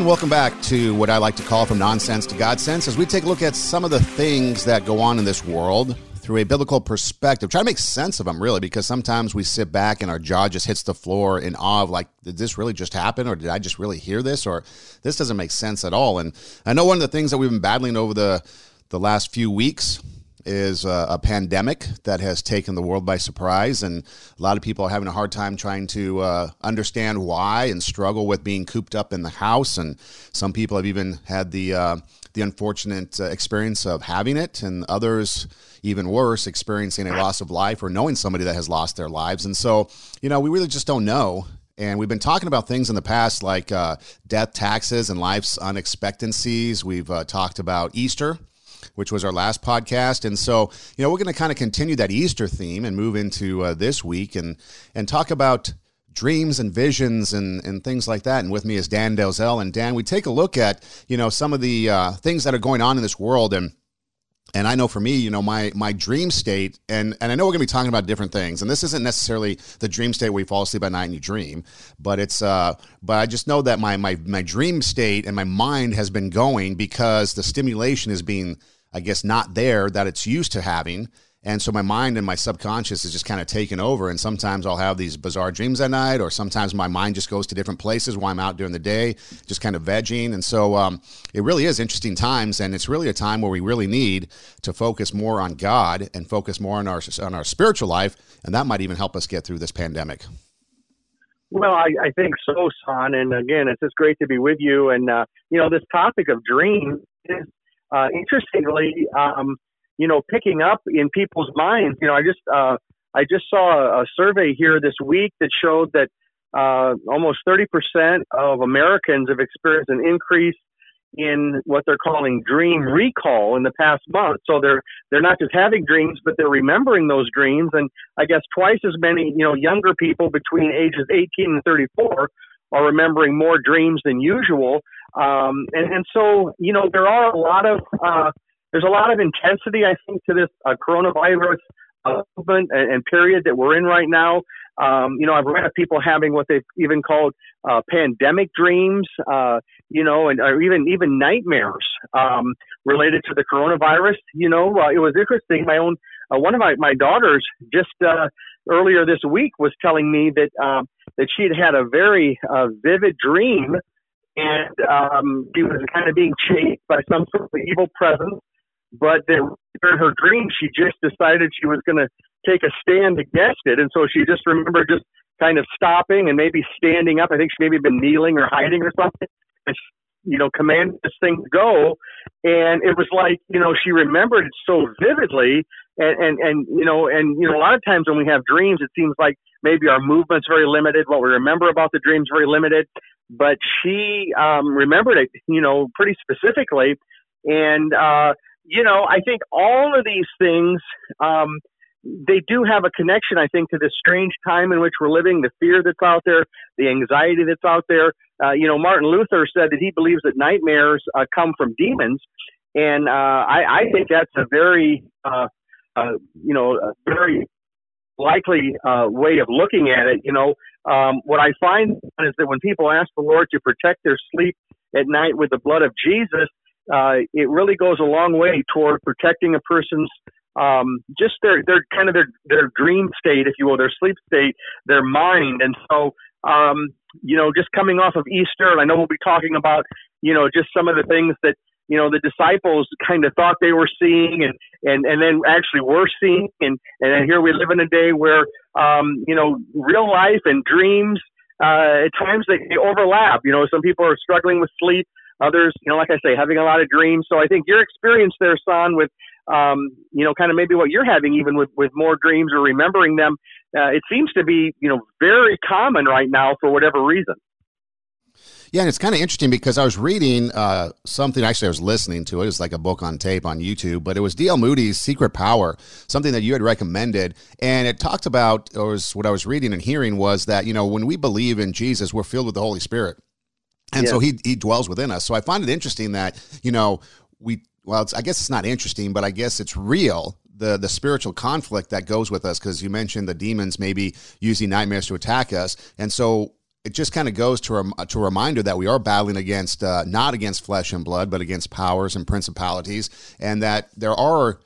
And welcome back to what I like to call From Nonsense to God Sense as we take a look at some of the things that go on in this world through a biblical perspective. Try to make sense of them, really, because sometimes we sit back and our jaw just hits the floor in awe of, like, did this really just happen? Or did I just really hear this? Or this doesn't make sense at all. And I know one of the things that we've been battling over the, the last few weeks is a, a, pandemic that has taken the world by surprise, and a lot of people are having a hard time trying to uh, understand why and struggle with being cooped up in the house. And some people have even had the uh, the unfortunate uh, experience of having it, and others even worse, experiencing a loss of life or knowing somebody that has lost their lives. And so, you know, we really just don't know. And we've been talking about things in the past like uh, death, taxes, and life's unexpectancies. We've uh, talked about Easter which was our last podcast. And so, you know, we're going to kind of continue that Easter theme and move into uh, this week and and talk about dreams and visions and, and things like that. And with me is Dan Delzell. And Dan, we take a look at, you know, some of the uh, things that are going on in this world. And and I know for me, you know, my my dream state, and and I know we're gonna be talking about different things, and this isn't necessarily the dream state where you fall asleep at night and you dream, but it's uh, but I just know that my my my dream state and my mind has been going because the stimulation is being I guess, not there that it's used to having. And so my mind and my subconscious is just kind of taken over. And sometimes I'll have these bizarre dreams at night, or sometimes my mind just goes to different places while I'm out during the day, just kind of vegging. And so um, it really is interesting times. And it's really a time where we really need to focus more on God and focus more on our, on our spiritual life. And that might even help us get through this pandemic. Well, I, I think so, son. And again, it's just great to be with you. And, uh, you know, this topic of dreams is uh, interestingly, um, you know, picking up in people's minds. You know, I just uh, I just saw a, survey here this week that showed that uh, almost 30% of Americans have experienced an increase in what they're calling dream recall in the past month. So they're they're not just having dreams, but they're remembering those dreams. And I guess twice as many, you know, younger people between ages 18 and 34 are remembering more dreams than usual. Um, and, and so, you know, there are a lot of, uh, there's a lot of intensity, I think, to this uh, coronavirus uh, movement and, and, period that we're in right now. Um, you know, I've read of people having what they've even called uh, pandemic dreams, uh, you know, and or even even nightmares um, related to the coronavirus. You know, uh, it was interesting. My own uh, one of my my daughters just uh, earlier this week was telling me that um, that she had had a very uh, vivid dream and um, she was kind of being chased by some sort of evil presence. But then in her dream, she just decided she was going to take a stand against it, and so she just remembered just kind of stopping and maybe standing up. I think she maybe been kneeling or hiding or something, and she, you know, commanded this thing to go. And it was like you know she remembered it so vividly, and and and you know, and you know, a lot of times when we have dreams, it seems like maybe our movement's very limited. What we remember about the dream's very limited but she um, remembered it, you know, pretty specifically. And, uh, you know, I think all of these things, um, they do have a connection, I think, to this strange time in which we're living, the fear that's out there, the anxiety that's out there. Uh, you know, Martin Luther said that he believes that nightmares uh, come from demons. And uh, I, I think that's a very, uh, uh, you know, a very likely uh, way of looking at it. You know, um, what I find is that when people ask the Lord to protect their sleep at night with the blood of Jesus, uh, it really goes a long way toward protecting a person's um, just their their kind of their their dream state, if you will, their sleep state, their mind, and so um, you know, just coming off of Easter, and I know we'll be talking about you know just some of the things that you know the disciples kind of thought they were seeing and and and then actually were seeing. And and here we live in a day where um you know real life and dreams uh at times they, they overlap. You know some people are struggling with sleep others you know like i say having a lot of dreams. So i think your experience there son with um you know kind of maybe what you're having even with with more dreams or remembering them uh, it seems to be you know very common right now for whatever reason yeah, and it's kind of interesting because I was reading uh, something. Actually, I was listening to it. It was like a book on tape on YouTube, but it was D.L. Moody's Secret Power, something that you had recommended, and it talked about, or was what I was reading and hearing was that you know when we believe in Jesus, we're filled with the Holy Spirit, and yeah. so he he dwells within us. So I find it interesting that you know we well, I guess it's not interesting, but I guess it's real the the spiritual conflict that goes with us because you mentioned the demons maybe using nightmares to attack us and so it just kind of goes to a, to a reminder that we are battling against uh, not against flesh and blood, but against powers and principalities, and that there are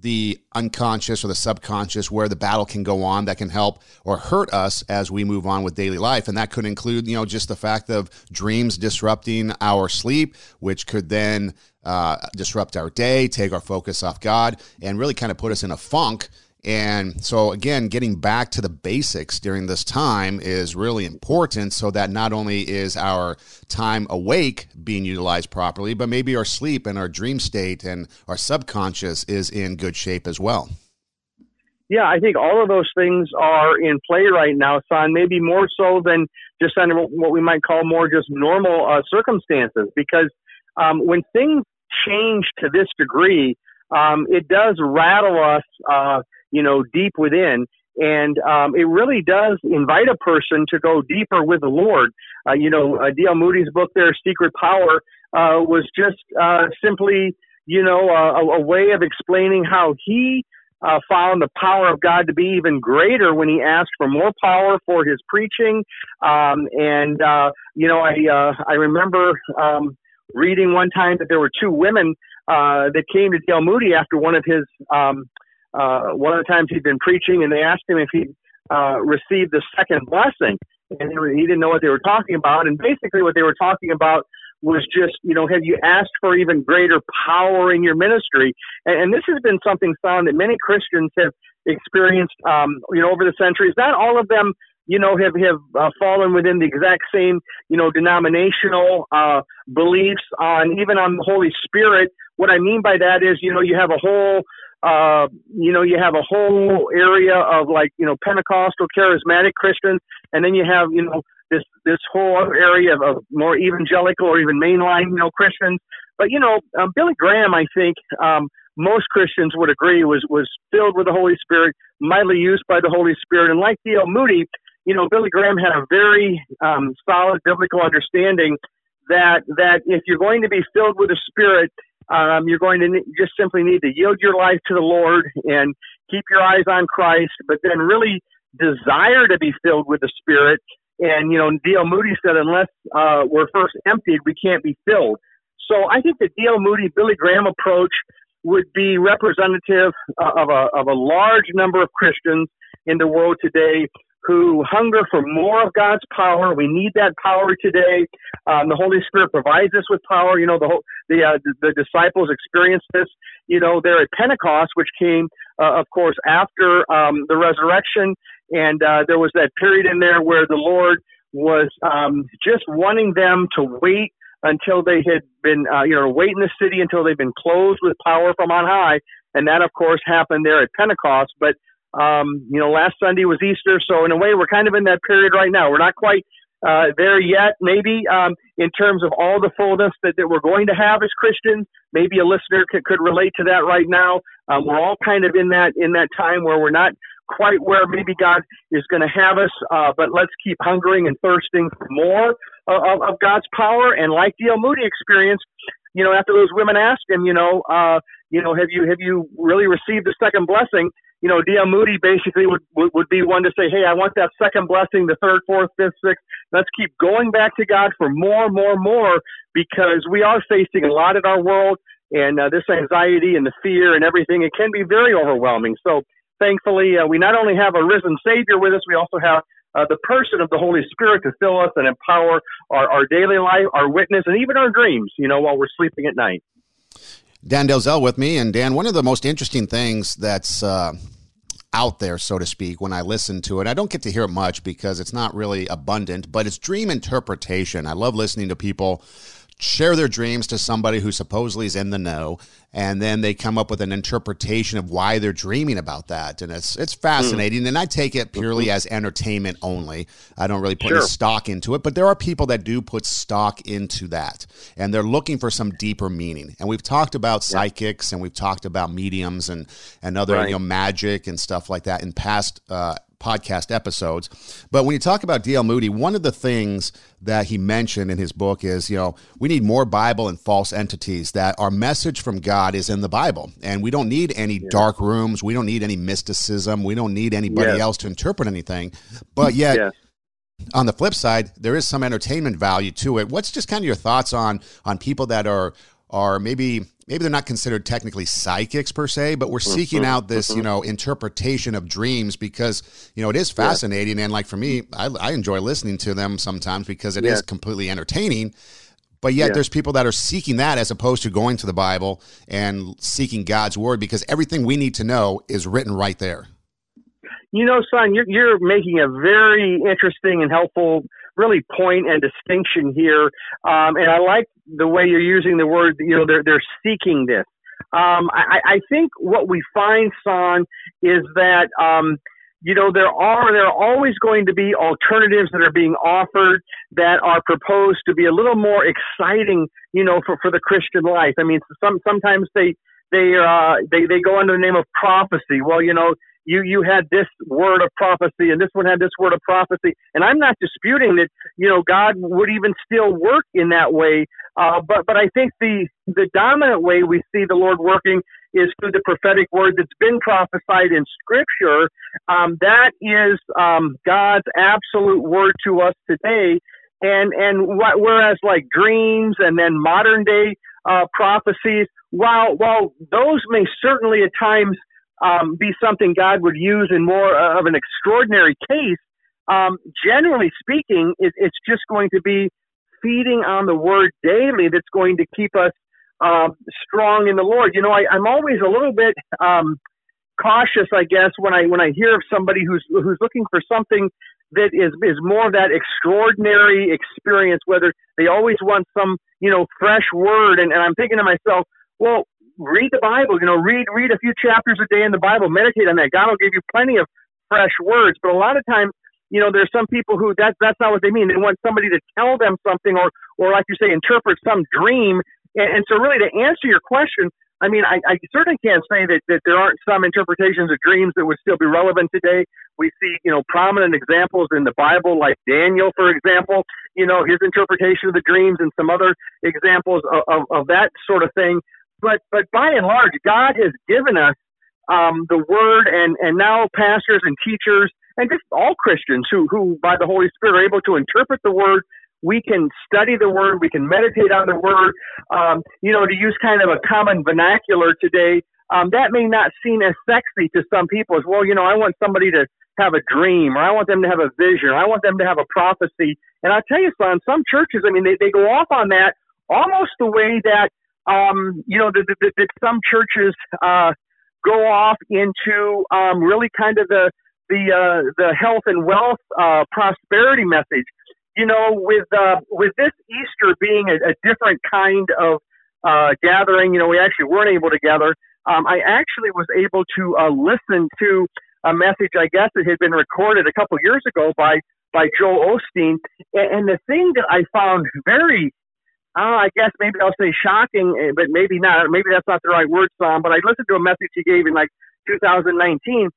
the unconscious or the subconscious where the battle can go on that can help or hurt us as we move on with daily life and that could include you know just the fact of dreams disrupting our sleep which could then uh, disrupt our day take our focus off god and really kind of put us in a funk and so, again, getting back to the basics during this time is really important so that not only is our time awake being utilized properly, but maybe our sleep and our dream state and our subconscious is in good shape as well. Yeah, I think all of those things are in play right now, son, maybe more so than just under what we might call more just normal uh, circumstances. Because um, when things change to this degree, um, it does rattle us. Uh, you know, deep within. And um, it really does invite a person to go deeper with the Lord. Uh, you know, uh, D.L. Moody's book there, Secret Power, uh, was just uh, simply, you know, a, a, way of explaining how he uh, found the power of God to be even greater when he asked for more power for his preaching. Um, and uh, you know, I uh, I remember um, reading one time that there were two women uh, that came to D.L. Moody after one of his um, uh, one of the times he'd been preaching, and they asked him if he uh, received the second blessing, and he didn't know what they were talking about. And basically, what they were talking about was just, you know, have you asked for even greater power in your ministry? And, and this has been something found that many Christians have experienced, um, you know, over the centuries. Not all of them you know, have have uh, fallen within the exact same, you know, denominational uh, beliefs on even on the Holy Spirit. What I mean by that is, you know, you have a whole uh, you know, you have a whole area of like, you know, Pentecostal charismatic Christians, and then you have, you know, this this whole other area of, of more evangelical or even mainline, you know, Christians. But you know, um, Billy Graham, I think um, most Christians would agree was was filled with the Holy Spirit, mightily used by the Holy Spirit, and like D.L. Moody, you know, Billy Graham had a very um, solid biblical understanding that that if you're going to be filled with the Spirit, um, you're going to ne- just simply need to yield your life to the Lord and keep your eyes on Christ, but then really desire to be filled with the Spirit. And, you know, D.L. Moody said, unless uh, we're first emptied, we can't be filled. So I think the D.L. Moody, Billy Graham approach would be representative uh, of a, of a large number of Christians in the world today who hunger for more of God's power. We need that power today. Um, the Holy Spirit provides us with power. You know, the the, uh, the, disciples experienced this. You know, there at Pentecost, which came, uh, of course, after um, the resurrection, and uh, there was that period in there where the Lord was um, just wanting them to wait until they had been, uh, you know, wait in the city until they've been clothed with power from on high. And that, of course, happened there at Pentecost. But um, you know, last Sunday was Easter, so in a way, we're kind of in that period right now. We're not quite uh, there yet, maybe um, in terms of all the fullness that, that we're going to have as Christians. Maybe a listener could, could relate to that right now. Um, we're all kind of in that in that time where we're not quite where maybe God is going to have us, uh, but let's keep hungering and thirsting for more of, of God's power. And like D.L. Moody experience, you know, after those women asked him, you know, uh, you know, have you have you really received the second blessing? You know, D.L. Moody basically would, would, would be one to say, hey, I want that second blessing, the third, fourth, fifth, sixth. Let's keep going back to God for more, more, more, because we are facing a lot in our world, and uh, this anxiety and the fear and everything, it can be very overwhelming. So thankfully, uh, we not only have a risen Savior with us, we also have uh, the person of the Holy Spirit to fill us and empower our, our daily life, our witness, and even our dreams, you know, while we're sleeping at night. Dan Delzell with me. And Dan, one of the most interesting things that's uh, out there, so to speak, when I listen to it, I don't get to hear it much because it's not really abundant, but it's dream interpretation. I love listening to people share their dreams to somebody who supposedly is in the know and then they come up with an interpretation of why they're dreaming about that and it's it's fascinating mm. and I take it purely mm-hmm. as entertainment only I don't really put sure. any stock into it but there are people that do put stock into that and they're looking for some deeper meaning and we've talked about yeah. psychics and we've talked about mediums and and other right. you know magic and stuff like that in past uh, podcast episodes. But when you talk about D.L. Moody, one of the things that he mentioned in his book is, you know, we need more Bible and false entities, that our message from God is in the Bible. And we don't need any yeah. dark rooms. We don't need any mysticism. We don't need anybody else to interpret anything. But yet, on the flip side, there is some entertainment value to it. What's just kind of your thoughts on on people that are are maybe maybe they're not considered technically psychics per se, but we're seeking mm-hmm. out this, you mm-hmm. know, interpretation of dreams because, you know, it is fascinating. Yeah. And like for me, I, I, enjoy listening to them sometimes because it yeah. is completely entertaining. But yet yeah. there's people that are seeking that as opposed to going to the Bible and seeking God's word because everything we need to know is written right there. You know, son, you're, you're making a very interesting and helpful really point and distinction here. Um, and I like the way you're using the word, you know, they're, they're seeking this. Um, I, I think what we find, Son, is that, um, you know, there are, there are always going to be alternatives that are being offered that are proposed to be a little more exciting, you know, for, for the Christian life. I mean, some, sometimes they, they, uh, they, they go under the name of prophecy. Well, you know, you you had this word of prophecy and this one had this word of prophecy and i'm not disputing that you know god would even still work in that way uh, but but i think the the dominant way we see the lord working is through the prophetic word that's been prophesied in scripture. Um, that is um, god's absolute word to us today. And and whereas like dreams and then modern day uh, prophecies while while those may certainly at times um, be something God would use in more of an extraordinary case, um, generally speaking, it, it's just going to be feeding on the Word daily that's going to keep us uh, strong in the Lord. You know, I, I'm always a little bit um, cautious, I guess, when I when I hear of somebody who's who's looking for something that is is more of that extraordinary experience. Whether they always want some, you know, fresh word, and, and I'm thinking to myself, well, read the Bible. You know, read read a few chapters a day in the Bible. Meditate on that. God will give you plenty of fresh words. But a lot of times, you know, there's some people who that's that's not what they mean. They want somebody to tell them something, or or like you say, interpret some dream. And, and so, really, to answer your question, I mean, I, I certainly can't say that, that there aren't some interpretations of dreams that would still be relevant today. We see, you know, prominent examples in the Bible, like Daniel, for example, you know, his interpretation of the dreams and some other examples of, of, of that sort of thing but but by and large, God has given us um, the Word, and and now pastors and teachers and just all Christians who who by the Holy Spirit are able to interpret the Word. We can study the Word. We can meditate on the Word. Um, you know, to use kind of a common vernacular today, um, that may not seem as sexy to some people as well. You know, I want somebody to have a dream, or I want them to have a vision, or I want them to have a prophecy. And I'll tell you, son, some churches, I mean, they, they go off on that almost the way that um, you know, that, that, that some churches uh, go off into um, really kind of the the uh, the health and wealth uh, prosperity message. You know, with uh, with this Easter being a, a different kind of uh, gathering, you know, we actually weren't able to gather. Um, I actually was able to uh, listen to a message, I guess, that had been recorded a couple years ago by by Joel Osteen. And, and the thing that I found very uh, I guess maybe I'll say shocking, eh, but maybe not. Maybe that's not the right word, Sam. But I listened to a message he gave in like 2019,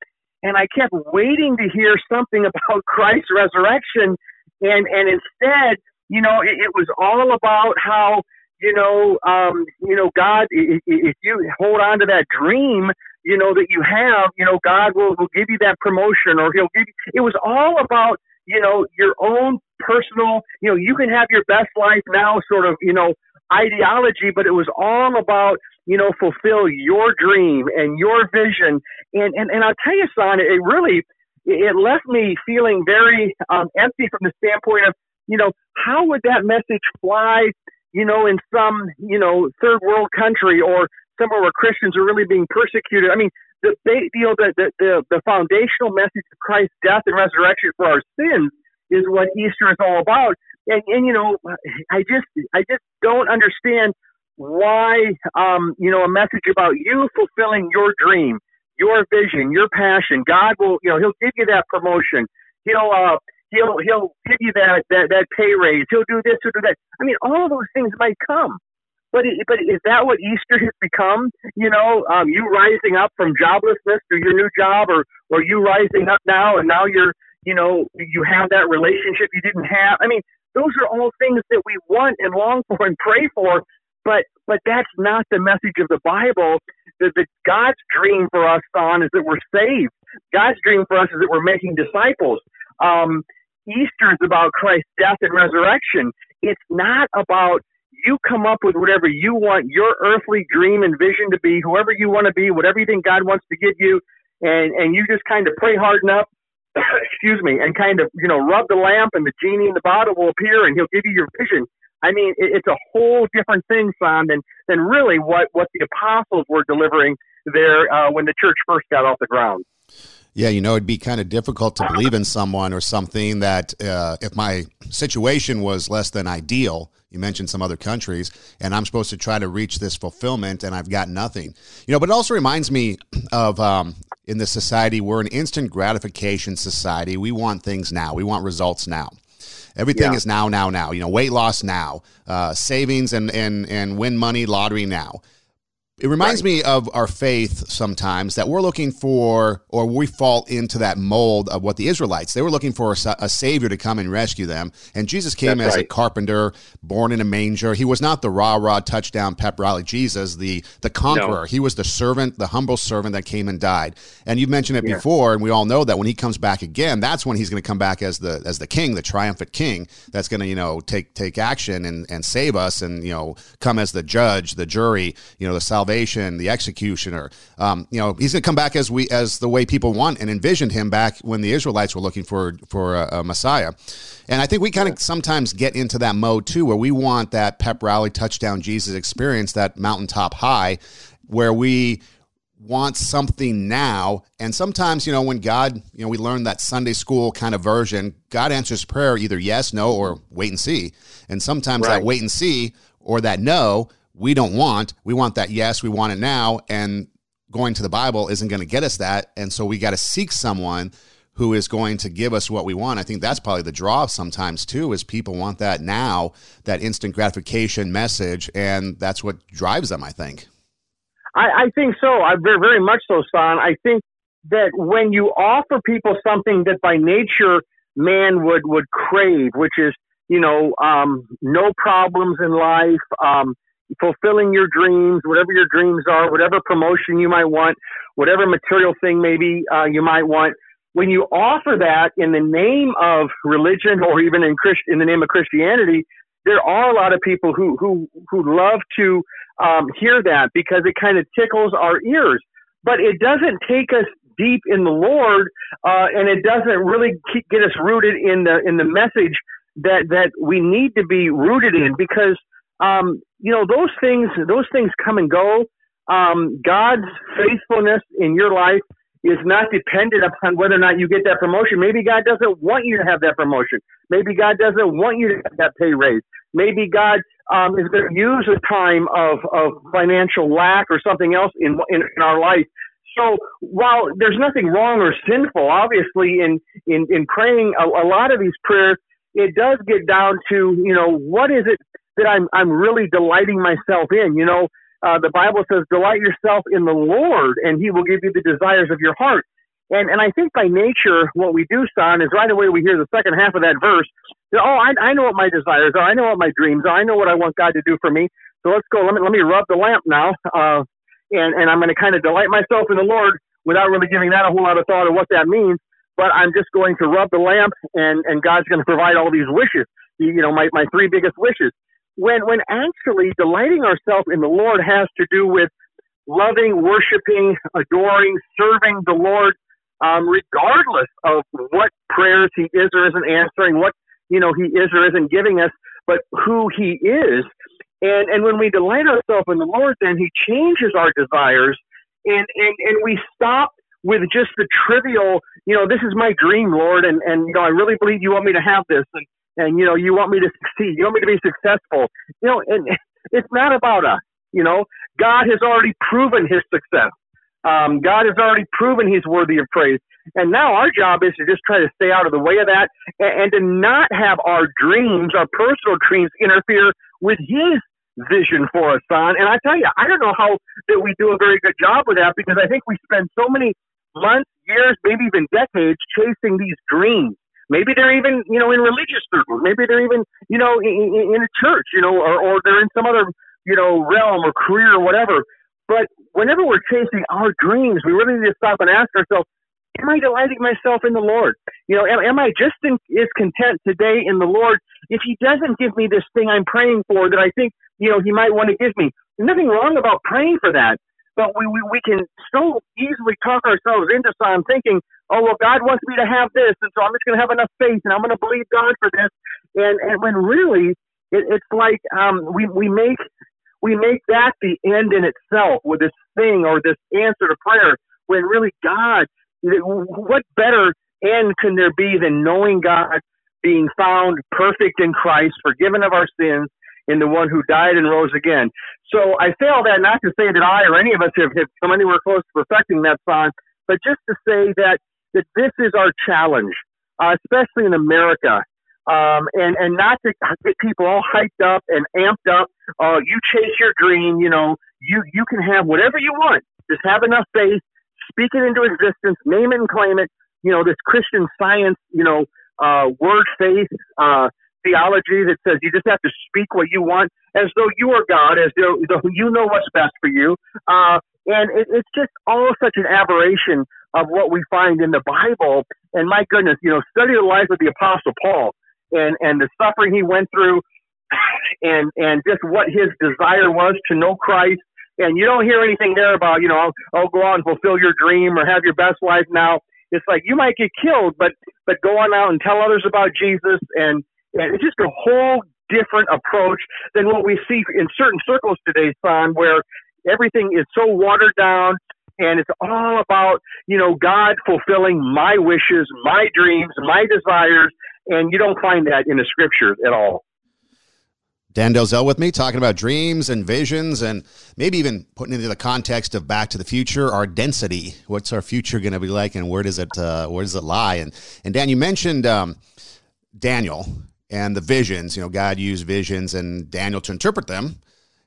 and I kept waiting to hear something about Christ's resurrection, and and instead, you know, it, it was all about how you know, um, you know, God, if, you hold on to that dream, you know that you have, you know, God will will give you that promotion, or He'll give you. It was all about you know, your own personal, you know, you can have your best life now sort of, you know, ideology, but it was all about, you know, fulfill your dream and your vision. And, and, and I'll tell you, son, it really, it left me feeling very um, empty from the standpoint of, you know, how would that message fly, you know, in some, you know, third world country or somewhere where Christians are really being persecuted? I mean, the you know the, the the foundational message of Christ's death and resurrection for our sins is what Easter is all about. And, and you know, I just I just don't understand why um, you know a message about you fulfilling your dream, your vision, your passion. God will you know He'll give you that promotion. He'll uh, he'll he'll give you that that that pay raise. He'll do this. He'll do that. I mean, all of those things might come. But but is that what Easter has become? You know, um, you rising up from joblessness to your new job, or or you rising up now and now you're you know you have that relationship you didn't have. I mean, those are all things that we want and long for and pray for. But but that's not the message of the Bible. The, the God's dream for us, son, is that we're saved. God's dream for us is that we're making disciples. Um, Easter is about Christ's death and resurrection. It's not about you come up with whatever you want your earthly dream and vision to be, whoever you want to be, whatever you think God wants to give you, and and you just kind of pray hard enough, excuse me, and kind of you know rub the lamp, and the genie in the bottle will appear, and he'll give you your vision. I mean, it, it's a whole different thing, son, than than really what what the apostles were delivering there uh, when the church first got off the ground. Yeah, you know, it'd be kind of difficult to believe in someone or something that uh, if my situation was less than ideal, you mentioned some other countries, and I'm supposed to try to reach this fulfillment, and I've got nothing. You know, but it also reminds me of um, in this society, we're an instant gratification society. We want things now, we want results now. Everything yeah. is now, now, now. You know, weight loss now, uh, savings and, and, and win money lottery now. It reminds right. me of our faith sometimes that we're looking for, or we fall into that mold of what the Israelites. They were looking for a, a savior to come and rescue them, and Jesus came That's as right. a carpenter, born in a manger. He was not the rah rah touchdown pep rally Jesus, the the conqueror. No. He was the servant, the humble servant that came and died. And you've mentioned it yeah. before, and we all know that when he comes back again, that's when he's going to come back as the as the king, the triumphant king. That's going to you know take take action and and save us, and you know come as the judge, the jury, you know the salvation, the executioner. Um, you know, he's going to come back as we as the way people want and envisioned him back when the Israelites were looking for for a, a Messiah. And I think we kind of sometimes get into that mode too, where we want that pep rally touchdown Jesus experience, that mountaintop high, where we want something now. And sometimes, you know, when God, you know, we learn that Sunday school kind of version, God answers prayer either yes, no, or wait and see. And sometimes right. that wait and see or that no we don't want. We want that yes, we want it now. And going to the Bible isn't going to get us that. And so we got to seek someone who is going to give us what we want. I think that's probably the draw sometimes too, is people want that now, that instant gratification message, and that's what drives them. I think. I, I think so. I very, very much so, Son. I think that when you offer people something that by nature man would would crave, which is you know um, no problems in life, um, fulfilling your dreams, whatever your dreams are, whatever promotion you might want, whatever material thing maybe uh, you might want. When you offer that in the name of religion or even in Christ, in the name of Christianity, there are a lot of people who who who love to um, hear that because it kind of tickles our ears. But it doesn't take us deep in the Lord, uh, and it doesn't really get us rooted in the in the message that that we need to be rooted in because um, you know, those things, those things come and go. Um, God's faithfulness in your life is not dependent upon whether or not you get that promotion. Maybe God doesn't want you to have that promotion. Maybe God doesn't want you to have that pay raise. Maybe God um, is going to use a time of, of financial lack or something else in, in, in our life. So while there's nothing wrong or sinful, obviously, in, in, in praying a, a lot of these prayers, it does get down to, you know, what is it that I'm I'm really delighting myself in. You know, uh, the Bible says, "Delight yourself in the Lord, and He will give you the desires of your heart." And and I think by nature, what we do, son, is right away we hear the second half of that verse. Oh, I, I know what my desires are. I know what my dreams are. I know what I want God to do for me. So let's go. Let me let me rub the lamp now, uh, and and I'm going to kind of delight myself in the Lord without really giving that a whole lot of thought of what that means. But I'm just going to rub the lamp, and and God's going to provide all these wishes. You know, my my three biggest wishes when when actually delighting ourselves in the Lord has to do with loving, worshiping, adoring, serving the Lord, um, regardless of what prayers He is or isn't answering, what you know He is or isn't giving us, but who He is. And and when we delight ourselves in the Lord, then He changes our desires, and and and we stop with just the trivial, you know, this is my dream, Lord, and and you know, I really believe you want me to have this, and and you know you want me to succeed. You want me to be successful. You know and it's not about us you know. God has already proven his success. Um, god has already proven he's worthy of praise. And now our job is to just try to stay out of the way of that and, and to not have our dreams our personal dreams interfere with his vision for us son. And i tell you i don't know how that we do a very good job with that because i think we spend so many months years maybe even decades chasing these dreams Maybe they're even, you know, in religious circles. Maybe they're even, you know, in, in a church, you know, or, or they're in some other, you know, realm or career or whatever. But whenever we're chasing our dreams, we really need to stop and ask ourselves, am I delighting myself in the Lord? You know, am, am I just in, is content today in the Lord if He doesn't give me this thing I'm praying for that I think, you know, He might want to give me? Nothing wrong about praying for that, but we, we, we can so easily talk ourselves into some thinking, oh, well, God wants me to have this, and so I'm just going to have enough faith and I'm going to believe God for this. And, and when really, it, it's like um, we, we make we make that the end in itself with this thing or this answer to prayer when really God, what better end can there be than knowing God, being found perfect in Christ, forgiven of our sins, in the one who died and rose again. So I say all that not to say that I or any of us have, have come anywhere close to perfecting that song, but just to say that, that this is our challenge, uh, especially in America. Um, and, and not to get people all hyped up and amped up. Uh, you chase your dream, you know, you, you can have whatever you want. Just have enough faith speak it into existence, name it and claim it. You know, this Christian science, you know, uh, word faith, uh, theology that says you just have to speak what you want as though you are God, as though, you know what's best for you. Uh, and it, it's just all such an aberration of what we find in the Bible. And my goodness, you know, study the life of the Apostle Paul and, and the suffering he went through and, and just what his desire was to know Christ and you don't hear anything there about you know oh go out and fulfill your dream or have your best life now it's like you might get killed but but go on out and tell others about jesus and, and it's just a whole different approach than what we see in certain circles today son where everything is so watered down and it's all about you know god fulfilling my wishes my dreams my desires and you don't find that in the scriptures at all Dan Delzell with me, talking about dreams and visions, and maybe even putting into the context of Back to the Future, our density. What's our future going to be like, and where does it uh, where does it lie? And and Dan, you mentioned um, Daniel and the visions. You know, God used visions and Daniel to interpret them.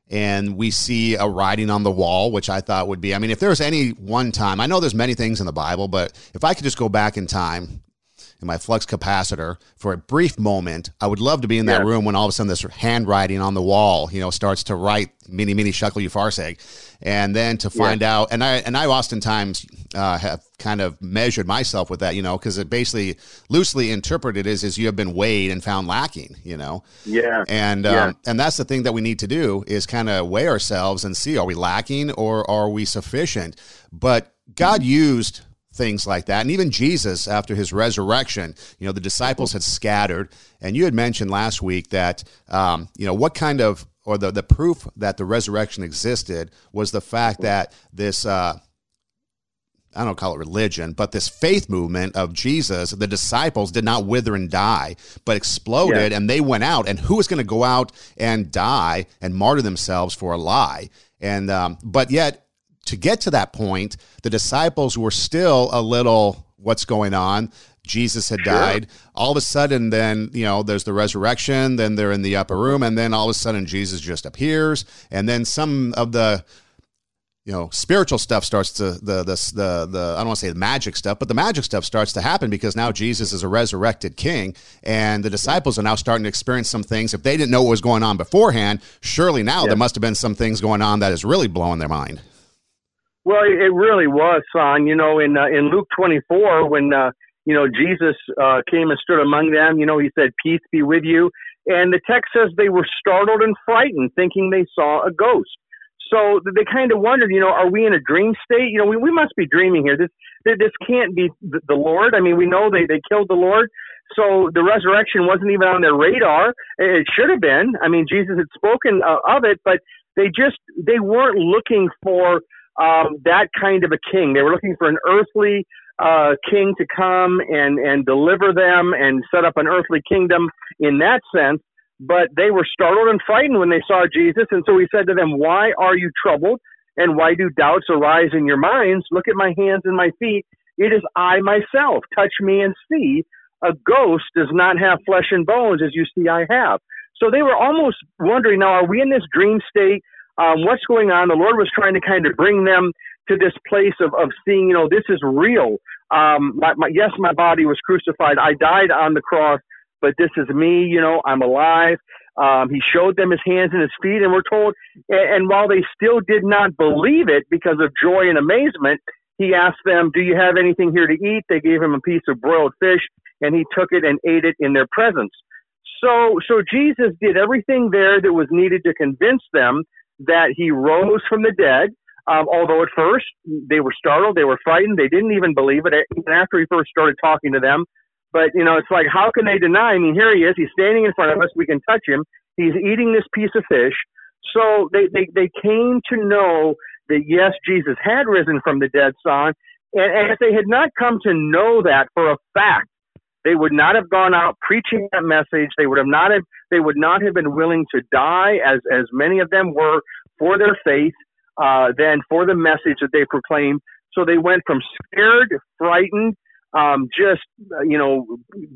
And we see a writing on the wall, which I thought would be. I mean, if there was any one time, I know there's many things in the Bible, but if I could just go back in time in my flux capacitor for a brief moment. I would love to be in that yeah. room when all of a sudden this handwriting on the wall, you know, starts to write mene mene shuckle you upharsin, and then to find yeah. out. And I and I oftentimes uh, have kind of measured myself with that, you know, because it basically loosely interpreted is is you have been weighed and found lacking, you know. Yeah. And um, yeah. and that's the thing that we need to do is kind of weigh ourselves and see are we lacking or are we sufficient. But God used things like that. And even Jesus, after his resurrection, you know, the disciples had scattered. And you had mentioned last week that, um, you know, what kind of, or the, the proof that the resurrection existed was the fact that this, uh, I don't call it religion, but this faith movement of Jesus, the disciples did not wither and die, but exploded, yeah. and they went out. And who was going to go out and die and martyr themselves for a lie? And um, but yet to get to that point, the disciples were still a little, what's going on? Jesus had sure. died. All of a sudden, then, you know, there's the resurrection, then they're in the upper room, and then all of a sudden Jesus just appears. And then some of the, you know, spiritual stuff starts to the the the the I don't want to say the magic stuff, but the magic stuff starts to happen because now Jesus is a resurrected king, and the disciples are now starting to experience some things. If they didn't know what was going on beforehand, surely now yeah. there must have been some things going on that is really blowing their mind. Well, it really was, son. You know, in uh, in Luke 24, when uh, you know Jesus uh, came and stood among them, you know, he said, "Peace be with you." And the text says they were startled and frightened, thinking they saw a ghost. So they kind of wondered, you know, are we in a dream state? You know, we, we must be dreaming here. This this can't be the Lord. I mean, we know they they killed the Lord, so the resurrection wasn't even on their radar. It should have been. I mean, Jesus had spoken uh, of it, but they just they weren't looking for um, that kind of a king. They were looking for an earthly uh, king to come and and deliver them and set up an earthly kingdom in that sense. But they were startled and frightened when they saw Jesus, and so he said to them, "Why are you troubled? And why do doubts arise in your minds? Look at my hands and my feet. It is I myself. Touch me and see. A ghost does not have flesh and bones, as you see I have." So they were almost wondering, now, are we in this dream state? Um, what's going on. The Lord was trying to kind of bring them to this place of, of seeing, you know, this is real. Um, my, my, yes, my body was crucified. I died on the cross, but this is me, you know, I'm alive. Um, he showed them his hands and his feet, and we're told, and, and while they still did not believe it because of joy and amazement, he asked them, Do you have anything here to eat? They gave him a piece of broiled fish, and he took it and ate it in their presence. So, so Jesus did everything there that was needed to convince them that he rose from the dead. Um, although at first they were startled, they were frightened, they didn't even believe it, even after he first started talking to them. But, you know, it's like, how can they deny? I mean, here he is, he's standing in front of us, we can touch him, he's eating this piece of fish. So they, they, they came to know that yes, Jesus had risen from the dead, son. And, and if they had not come to know that for a fact, they would not have gone out preaching that message. They would have not have, they would not have been willing to die as, as many of them were for their faith, uh, than for the message that they proclaimed. So they went from scared, frightened, um, just, uh, you know,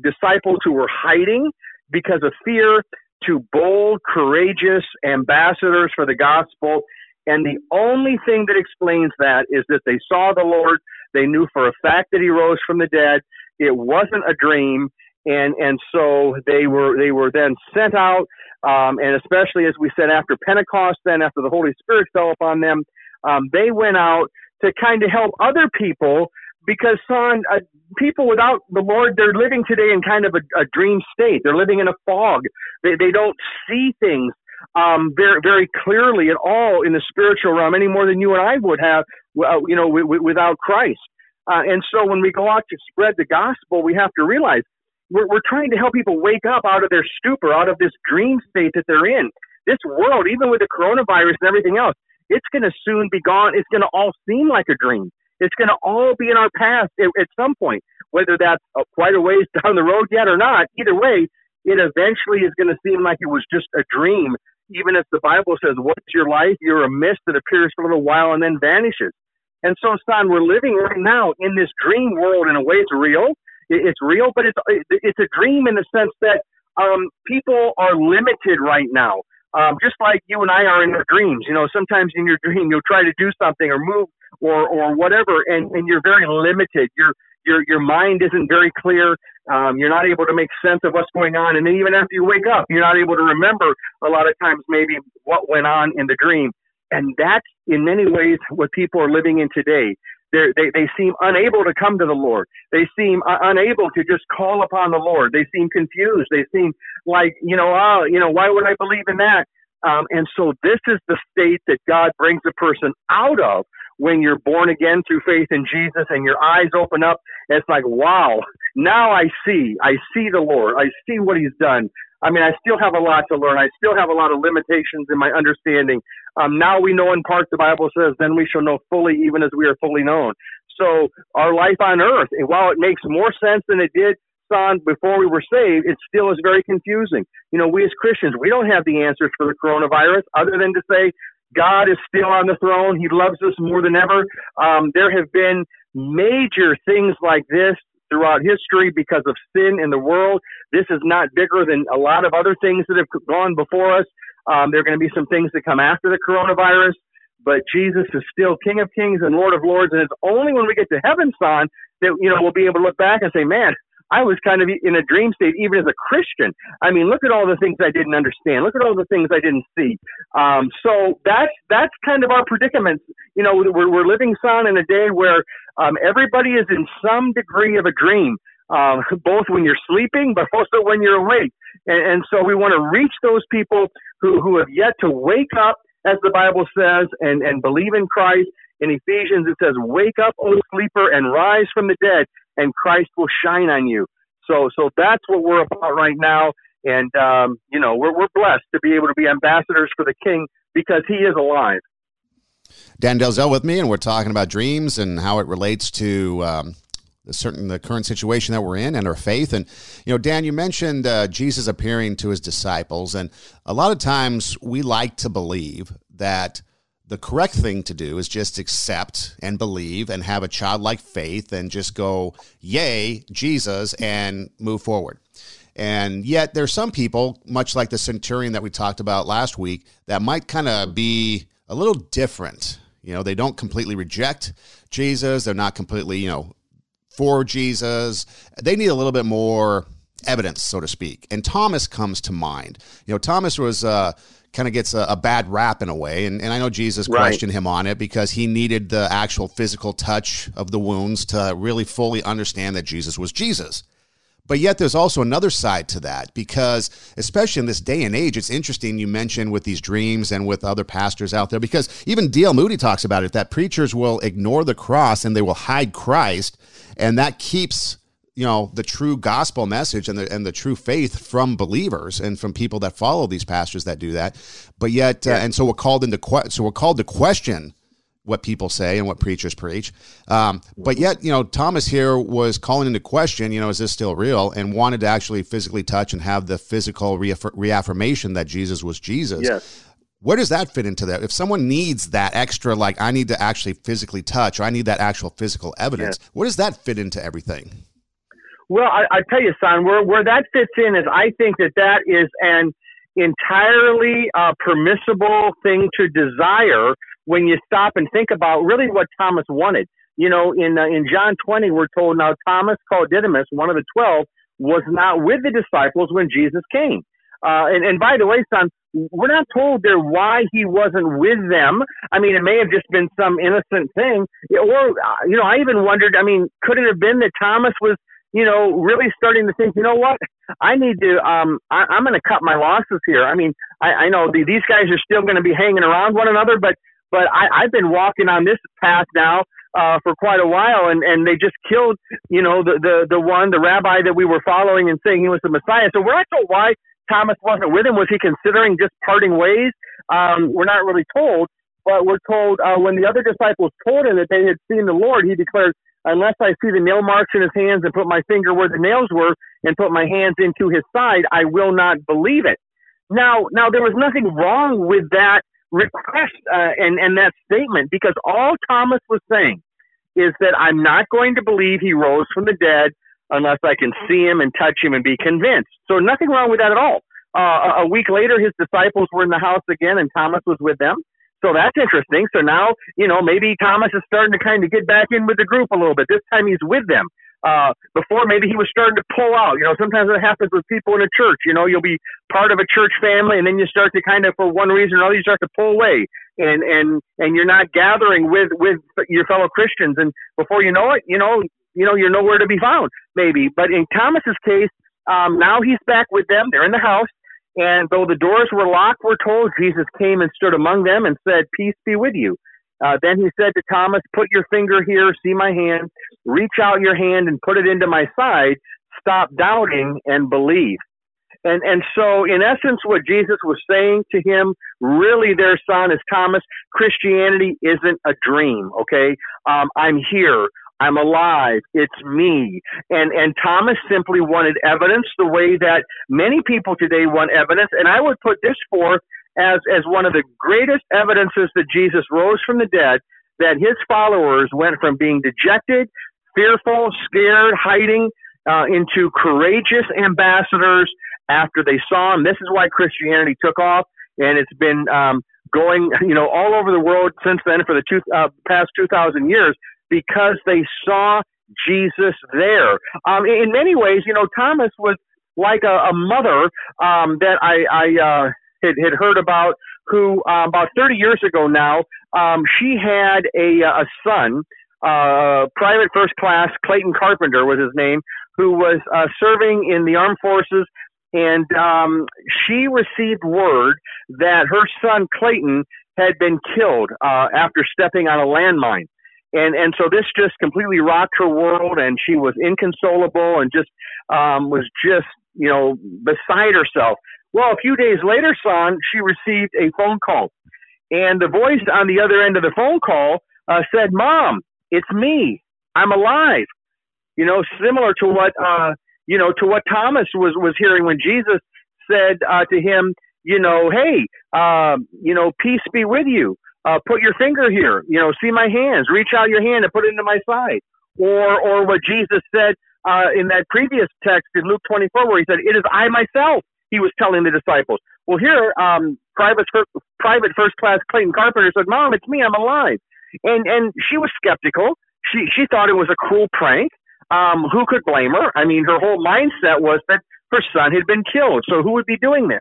disciples who were hiding because of fear to bold, courageous ambassadors for the gospel. And the only thing that explains that is that they saw the Lord. They knew for a fact that he rose from the dead. It wasn't a dream. And, and so they were, they were then sent out. Um, and especially as we said after Pentecost, then after the Holy Spirit fell upon them, um, they went out to kind of help other people because son, uh, people without the Lord, they're living today in kind of a, a dream state. They're living in a fog. They, they don't see things um, very, very clearly at all in the spiritual realm any more than you and I would have, uh, you know, w- w- without Christ. Uh, and so when we go out to spread the gospel, we have to realize we're, we're trying to help people wake up out of their stupor, out of this dream state that they're in. This world, even with the coronavirus and everything else, it's going to soon be gone. It's going to all seem like a dream. It's going to all be in our past at, at some point, whether that's uh, quite a ways down the road yet or not. Either way, it eventually is going to seem like it was just a dream. Even as the Bible says, "What's your life? You're a mist that appears for a little while and then vanishes." And so, son, we're living right now in this dream world. In a way, it's real. It's real, but it's it's a dream in the sense that um, people are limited right now. Um, just like you and I are in our dreams. You know, sometimes in your dream you'll try to do something or move or or whatever, and and you're very limited. Your your your mind isn't very clear. Um, you're not able to make sense of what's going on, and then even after you wake up, you're not able to remember a lot of times maybe what went on in the dream. And that's in many ways what people are living in today. They're, they they seem unable to come to the Lord. They seem uh, unable to just call upon the Lord. They seem confused. They seem like you know, oh, you know, why would I believe in that? Um, and so this is the state that God brings a person out of when you're born again through faith in Jesus and your eyes open up. It's like, wow, now I see. I see the Lord. I see what He's done. I mean, I still have a lot to learn. I still have a lot of limitations in my understanding. Um, now we know in part, the Bible says, then we shall know fully, even as we are fully known. So our life on earth, and while it makes more sense than it did on before we were saved, it still is very confusing. You know, we as Christians, we don't have the answers for the coronavirus other than to say God is still on the throne. He loves us more than ever. Um, there have been major things like this throughout history because of sin in the world. This is not bigger than a lot of other things that have gone before us. Um, there are going to be some things that come after the coronavirus, but Jesus is still King of Kings and Lord of Lords. And it's only when we get to heaven, son, that, you know, we'll be able to look back and say, man, I was kind of in a dream state, even as a Christian. I mean, look at all the things I didn't understand. Look at all the things I didn't see. Um, so that's that's kind of our predicament. You know, we're, we're living, son, in a day where um, everybody is in some degree of a dream, um, both when you're sleeping, but also when you're awake. And, and so we want to reach those people who who have yet to wake up, as the Bible says, and and believe in Christ. In Ephesians, it says, "Wake up, O sleeper, and rise from the dead." And Christ will shine on you. So, so that's what we're about right now. And, um, you know, we're, we're blessed to be able to be ambassadors for the King because he is alive. Dan Delzell with me, and we're talking about dreams and how it relates to um, the certain the current situation that we're in and our faith. And you know, Dan, you mentioned uh, Jesus appearing to his disciples, and a lot of times we like to believe that the correct thing to do is just accept and believe and have a childlike faith and just go, yay, Jesus, and move forward. And yet, there's some people, much like the centurion that we talked about last week, that might kind of be a little different. You know, they don't completely reject Jesus, they're not completely, you know, for Jesus. They need a little bit more evidence, so to speak. And Thomas comes to mind. You know, Thomas was. Uh, kind of gets a, a, bad rap in a way. And, and I know Jesus right. questioned him on it because he needed the actual physical touch of the wounds to really fully understand that Jesus was Jesus. But yet, there's also another side to that because, especially in this day and age, it's interesting you mentioned with these dreams and with other pastors out there because even D.L. Moody talks about it that preachers will ignore the cross and they will hide Christ, and that keeps you know the true gospel message and the and the true faith from believers and from people that follow these pastors that do that. But yet uh, and so we're called into que- so we're called to question what people say and what preachers preach. Um, but yet you know thomas here was calling into question you know is this still real? And wanted to actually physically touch and have the physical reaffir- reaffirmation that jesus was jesus. Yes. where does that fit into that? If someone needs that extra like i need to actually physically touch or i need that actual physical evidence yes. where does that fit into everything well, I, I tell you, son, where where that fits in is I think that that is an entirely uh, permissible thing to desire when you stop and think about really what Thomas wanted. You know, in uh, in John 20, we're told now Thomas called Didymus, one of the twelve, was not with the disciples when Jesus came. Uh, and, and by the way, son, we're not told there why he wasn't with them. I mean, it may have just been some innocent thing, or uh, you know, I even wondered. I mean, could it have been that Thomas was you know, really starting to think, you know what, I need to, um, I, I'm going to cut my losses here. I mean, I, I know the, these guys are still going to be hanging around one another, but, but I, I've been walking on this path now, uh, for quite a while, and, and they just killed, you know, the, the, the one, the rabbi that we were following and saying he was the Messiah. So we're not told why Thomas wasn't with him. Was he considering just parting ways? Um, we're not really told, but we're told, uh, when the other disciples told him that they had seen the Lord, he declared, unless I see the nail marks in his hands and put my finger where the nails were and put my hands into his side, I will not believe it. Now, now there was nothing wrong with that request uh, and and that statement because all Thomas was saying is that I'm not going to believe he rose from the dead unless I can see him and touch him and be convinced. So nothing wrong with that at all. Uh, a week later, his disciples were in the house again, and Thomas was with them. So that's interesting. So now, you know, maybe Thomas is starting to kind of get back in with the group a little bit. This time he's with them. Uh, before maybe he was starting to pull out. You know, sometimes it happens with people in a church. You know, you'll be part of a church family, and then you start to kind of, for one reason or another, you start to pull away, and and and you're not gathering with with your fellow Christians. And before you know it, you know, you know, you're nowhere to be found, maybe. But in Thomas's case, um, now he's back with them. They're in the house. And though the doors were locked, we're told Jesus came and stood among them and said, Peace be with you. Uh, then he said to Thomas, Put your finger here, see my hand, reach out your hand and put it into my side. Stop doubting and believe. And, and so, in essence, what Jesus was saying to him, really, their son is Thomas, Christianity isn't a dream, okay? Um, I'm here. I'm alive. It's me. And and Thomas simply wanted evidence the way that many people today want evidence. And I would put this forth as as one of the greatest evidences that Jesus rose from the dead, that his followers went from being dejected, fearful, scared, hiding, uh, into courageous ambassadors after they saw him. This is why Christianity took off, and it's been um, going, you know, all over the world since then for the two, uh, past two thousand years because they saw Jesus there. Um, in many ways, you know, Thomas was like a, a mother um, that I, I uh, had, had heard about who uh, about 30 years ago now, um, she had a, a son, uh, private first class, Clayton Carpenter was his name, who was uh, serving in the armed forces. And um, she received word that her son Clayton had been killed uh, after stepping on a landmine and and so this just completely rocked her world and she was inconsolable and just um was just you know beside herself. Well a few days later son she received a phone call. And the voice on the other end of the phone call uh, said mom it's me. I'm alive. You know similar to what uh you know to what thomas was was hearing when jesus said uh to him you know hey uh, you know peace be with you uh, put your finger here, you know, see my hands, reach out your hand and put it into my side. Or, or what Jesus said uh, in that previous text in Luke 24, where he said, "It is I myself." He was telling the disciples. Well, here, um, private private first class Clayton Carpenter said, "Mom, it's me. I'm alive." And and she was skeptical. She she thought it was a cruel prank. Um, who could blame her? I mean, her whole mindset was that her son had been killed. So who would be doing this?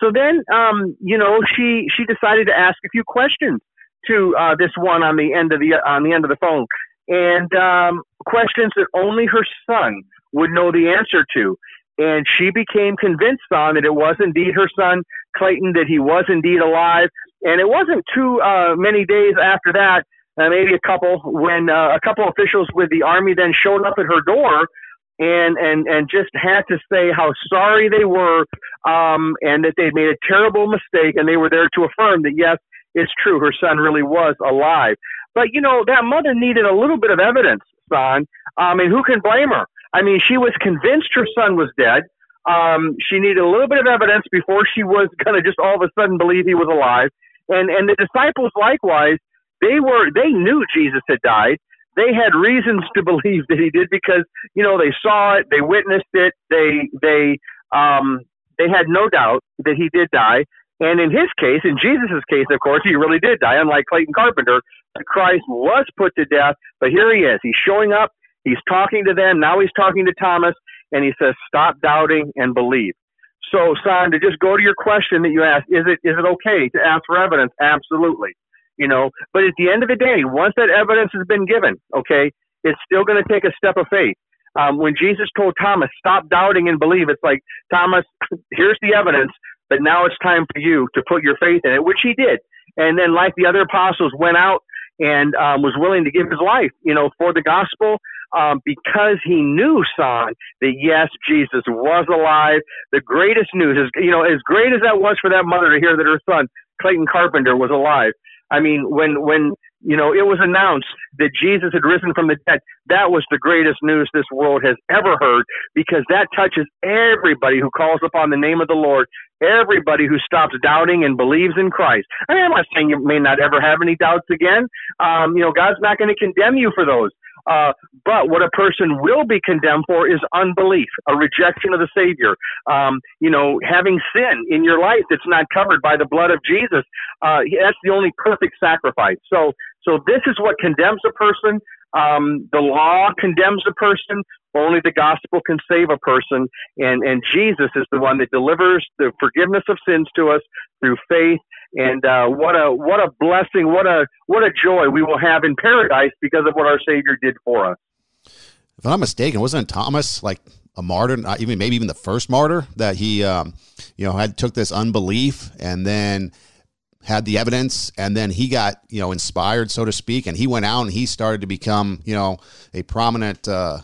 So then, um, you know, she she decided to ask a few questions to uh, this one on the end of the on the end of the phone, and um, questions that only her son would know the answer to. And she became convinced on that it was indeed her son Clayton, that he was indeed alive. And it wasn't too uh, many days after that, uh, maybe a couple, when uh, a couple officials with the army then showed up at her door and and and just had to say how sorry they were um, and that they'd made a terrible mistake, and they were there to affirm that yes, it's true, her son really was alive. But you know that mother needed a little bit of evidence, son. I mean, who can blame her? I mean, she was convinced her son was dead. Um, she needed a little bit of evidence before she was going to just all of a sudden believe he was alive. And and the disciples likewise, they were they knew Jesus had died. They had reasons to believe that he did because you know they saw it, they witnessed it, they they um, they had no doubt that he did die. And in his case, in Jesus' case, of course, he really did die. Unlike Clayton Carpenter, Christ was put to death, but here he is. He's showing up. He's talking to them. Now he's talking to Thomas, and he says, "Stop doubting and believe." So, son, to just go to your question that you asked, is it is it okay to ask for evidence? Absolutely. You know, but at the end of the day, once that evidence has been given, okay, it's still going to take a step of faith. Um, when Jesus told Thomas, "Stop doubting and believe," it's like Thomas, here's the evidence, but now it's time for you to put your faith in it, which he did. And then, like the other apostles, went out and um, was willing to give his life, you know, for the gospel um, because he knew, son, that yes, Jesus was alive. The greatest news is, you know, as great as that was for that mother to hear that her son, Clayton Carpenter, was alive. I mean, when, when, you know, it was announced that Jesus had risen from the dead, that was the greatest news this world has ever heard because that touches everybody who calls upon the name of the Lord, everybody who stops doubting and believes in Christ. I mean, I'm not saying you may not ever have any doubts again. Um, you know, God's not going to condemn you for those. Uh, but what a person will be condemned for is unbelief, a rejection of the Savior. Um, you know, having sin in your life that's not covered by the blood of Jesus. Uh, that's the only perfect sacrifice. So, so this is what condemns a person. Um, the law condemns a person. Only the gospel can save a person. And, and Jesus is the one that delivers the forgiveness of sins to us through faith and uh, what a what a blessing, what a what a joy we will have in paradise because of what our Savior did for us. If I'm not mistaken, wasn't Thomas like a martyr? Not even maybe even the first martyr that he, um, you know, had took this unbelief and then had the evidence and then he got you know inspired so to speak and he went out and he started to become you know a prominent uh,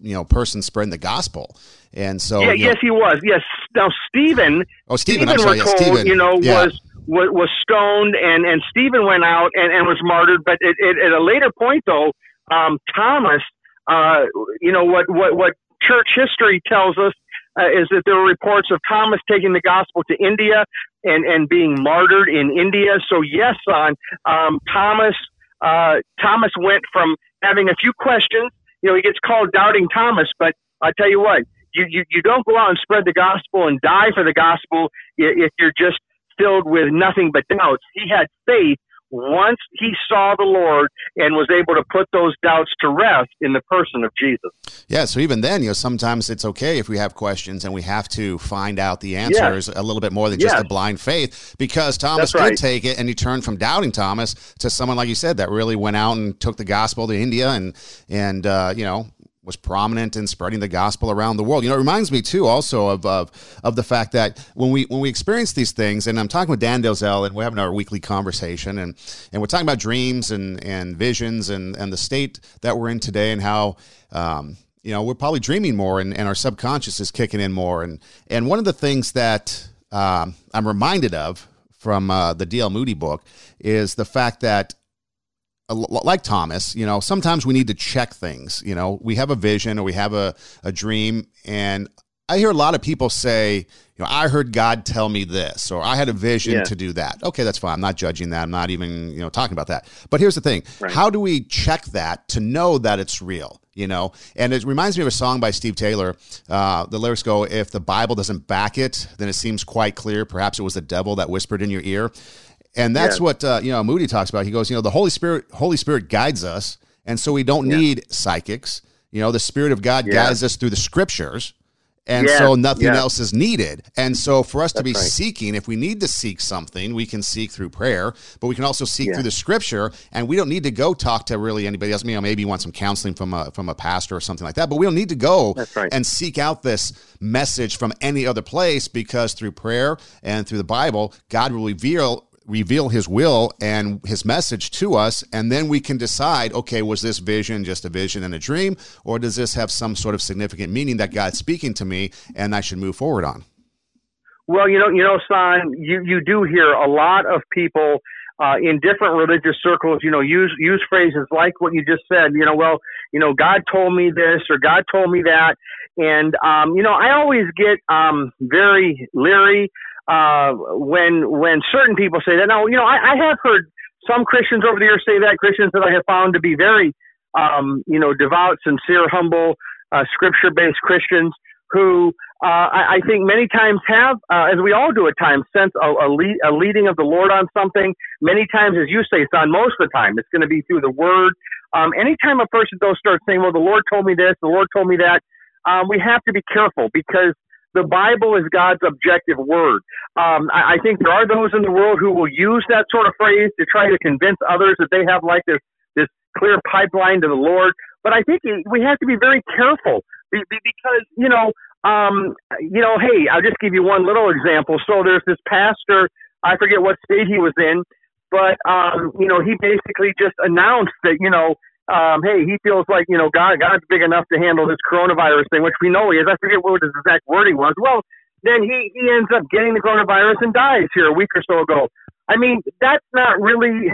you know person spreading the gospel and so, yeah, yes, he was. Yes. Now, Stephen. Oh, Stephen. Stephen sorry, we're told, Stephen. you know, yeah. was, was was stoned, and and Stephen went out and, and was martyred. But it, it, at a later point, though, um, Thomas, uh, you know, what what what church history tells us uh, is that there were reports of Thomas taking the gospel to India and and being martyred in India. So yes, son, um, Thomas uh, Thomas went from having a few questions. You know, he gets called doubting Thomas, but I tell you what, you, you, you don't go out and spread the gospel and die for the gospel if you're just filled with nothing but doubts. He had faith once he saw the Lord and was able to put those doubts to rest in the person of Jesus. Yeah, so even then, you know, sometimes it's okay if we have questions and we have to find out the answers yes. a little bit more than just yes. a blind faith because Thomas did take it and he turned from doubting Thomas to someone like you said that really went out and took the gospel to India and and uh, you know was prominent in spreading the gospel around the world. You know, it reminds me too also of, of of the fact that when we when we experience these things, and I'm talking with Dan Delzell, and we're having our weekly conversation, and and we're talking about dreams and and visions and and the state that we're in today, and how. Um, you know, we're probably dreaming more, and, and our subconscious is kicking in more. And and one of the things that um, I'm reminded of from uh, the D.L. Moody book is the fact that like Thomas, you know, sometimes we need to check things. You know, we have a vision or we have a, a dream. And I hear a lot of people say, you know, I heard God tell me this, or I had a vision yeah. to do that. Okay, that's fine. I'm not judging that. I'm not even, you know, talking about that. But here's the thing right. how do we check that to know that it's real? You know, and it reminds me of a song by Steve Taylor. Uh, the lyrics go, If the Bible doesn't back it, then it seems quite clear. Perhaps it was the devil that whispered in your ear. And that's yeah. what uh, you know Moody talks about. He goes, you know, the Holy Spirit Holy Spirit guides us, and so we don't yeah. need psychics. You know, the Spirit of God yeah. guides us through the Scriptures, And so nothing else is needed. And so for us to be right. seeking, if we need to seek something, we can seek through prayer, but we can also seek through the scripture. And we don't need to go talk to really anybody else. You know, maybe you want some counseling from a from a pastor or something like that. But we don't need to go right. and seek out this message from any other place because through prayer and through the Bible, God will reveal reveal his will and his message to us and then we can decide okay was this vision just a vision and a dream or does this have some sort of significant meaning that God's speaking to me and I should move forward on Well, you know, you know, son, you you do hear a lot of people uh, in different religious circles, you know, use use phrases like what you just said. You know, well, you know, God told me this or God told me that, and um, you know, I always get um, very leery uh, when when certain people say that. Now, you know, I, I have heard some Christians over the years say that Christians that I have found to be very, um, you know, devout, sincere, humble, uh, scripture-based Christians who uh, I, I think many times have, uh, as we all do at times, sense a, a, lead, a leading of the Lord on something. Many times, as you say, son, most of the time, it's going to be through the Word. Um, anytime a person though starts saying, "Well, the Lord told me this, the Lord told me that," um, we have to be careful because the Bible is God's objective word. Um, I, I think there are those in the world who will use that sort of phrase to try to convince others that they have like this this clear pipeline to the Lord. But I think we have to be very careful be- be- because you know, um, you know, hey, I'll just give you one little example. So there's this pastor, I forget what state he was in, but um, you know, he basically just announced that you know. Um, hey, he feels like you know God, God's big enough to handle this coronavirus thing, which we know he is. I forget what his exact wording was. Well, then he he ends up getting the coronavirus and dies here a week or so ago. I mean, that's not really,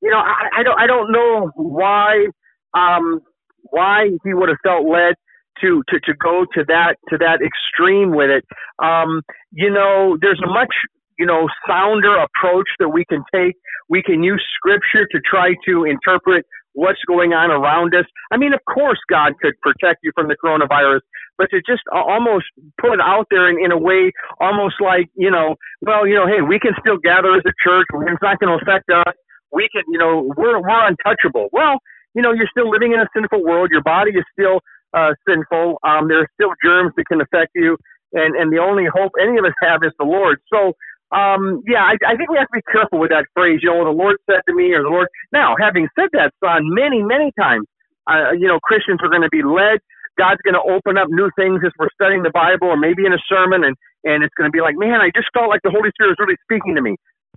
you know, I, I don't I don't know why um, why he would have felt led to, to to go to that to that extreme with it. Um, you know, there's a much you know sounder approach that we can take. We can use scripture to try to interpret what's going on around us. I mean, of course, God could protect you from the coronavirus, but to just almost put it out there in, in a way, almost like, you know, well, you know, hey, we can still gather as a church. It's not going to affect us. We can, you know, we're, we're untouchable. Well, you know, you're still living in a sinful world. Your body is still uh, sinful. Um, there are still germs that can affect you. And, and the only hope any of us have is the Lord. So, um, yeah, I, I think we have to be careful with that phrase. You know, the Lord said to me, or the Lord. Now, having said that, son, many, many times, uh, you know, Christians are going to be led. God's going to open up new things as we're studying the Bible, or maybe in a sermon, and and it's going to be like, man, I just felt like the Holy Spirit is really speaking to me.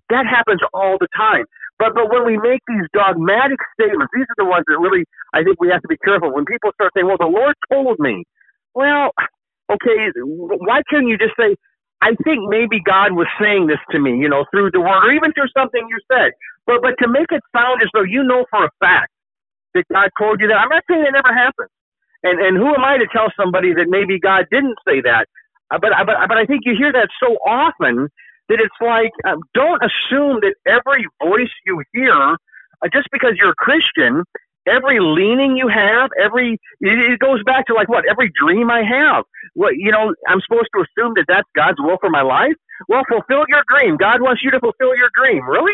That happens all the time. But but when we make these dogmatic statements, these are the ones that really I think we have to be careful. When people start saying, "Well, the Lord told me," well, okay, why couldn't you just say, I think maybe God was saying this to me, you know, through the word or even through something you said. But but to make it sound as though you know for a fact that God told you that, I'm not saying it never happened. And and who am I to tell somebody that maybe God didn't say that? Uh, but but but I think you hear that so often that it's like um, don't assume that every voice you hear, uh, just because you're a Christian, every leaning you have, every it, goes back to like what every dream I have. What you know, I'm supposed to assume that that's God's will for my life. Well, fulfill your dream. God wants you to fulfill your dream. Really?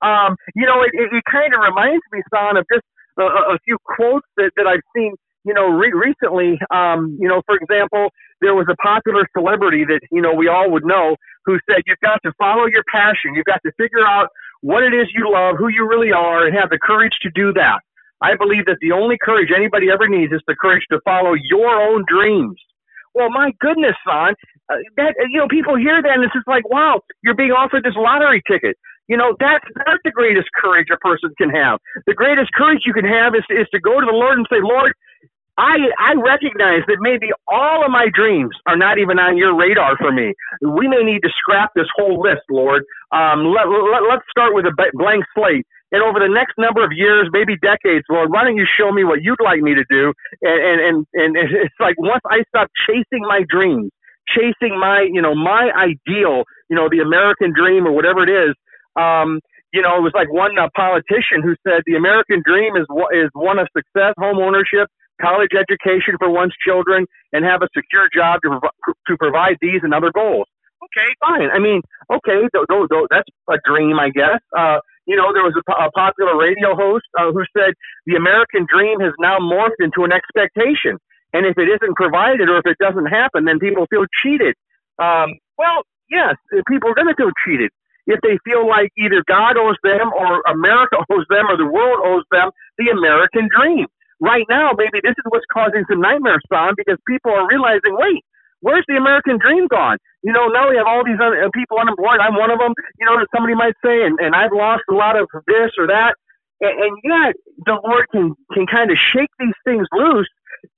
Um, you know, it, it, it kind of reminds me, son, of just a, a a few quotes that, that I've seen. You know, re- recently. Um, you know, for example, there was a popular celebrity that you know we all would know who said, "You've got to follow your passion. You've got to figure out what it is you love, who you really are, and have the courage to do that." I believe that the only courage anybody ever needs is the courage to follow your own dreams. Well, my goodness, son, uh, that you know, people hear that and it's just like, wow, you're being offered this lottery ticket. You know, that's not the greatest courage a person can have. The greatest courage you can have is is to go to the Lord and say, Lord, I I recognize that maybe all of my dreams are not even on your radar for me. We may need to scrap this whole list, Lord. Um, let, let, let's start with a blank slate. And over the next number of years, maybe decades, Lord, why don't you show me what you'd like me to do? And and and, and it's like once I stop chasing my dreams, chasing my you know my ideal, you know the American dream or whatever it is. Um, you know, it was like one uh, politician who said the American dream is is one of success, home ownership, college education for one's children, and have a secure job to prov- to provide these and other goals. Okay, fine. I mean, okay, th- th- th- that's a dream, I guess. Uh, you know, there was a, a popular radio host uh, who said the American dream has now morphed into an expectation. And if it isn't provided or if it doesn't happen, then people feel cheated. Um, well, yes, people are going to feel cheated if they feel like either God owes them or America owes them or the world owes them the American dream. Right now, maybe this is what's causing some nightmares, Son, because people are realizing, wait, where's the American dream gone? You know, now we have all these un- people unemployed. I'm one of them, you know, that somebody might say, and, and I've lost a lot of this or that. And, and yet, the Lord can, can kind of shake these things loose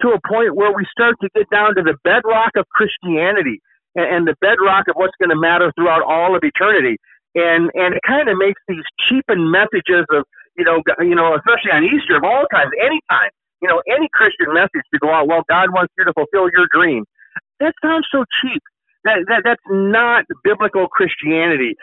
to a point where we start to get down to the bedrock of Christianity and, and the bedrock of what's going to matter throughout all of eternity. And and it kind of makes these cheapened messages of you know you know especially on Easter of all times, anytime you know any Christian message to go out. Well, God wants you to fulfill your dream. That sounds so cheap. That, that that's not biblical Christianity.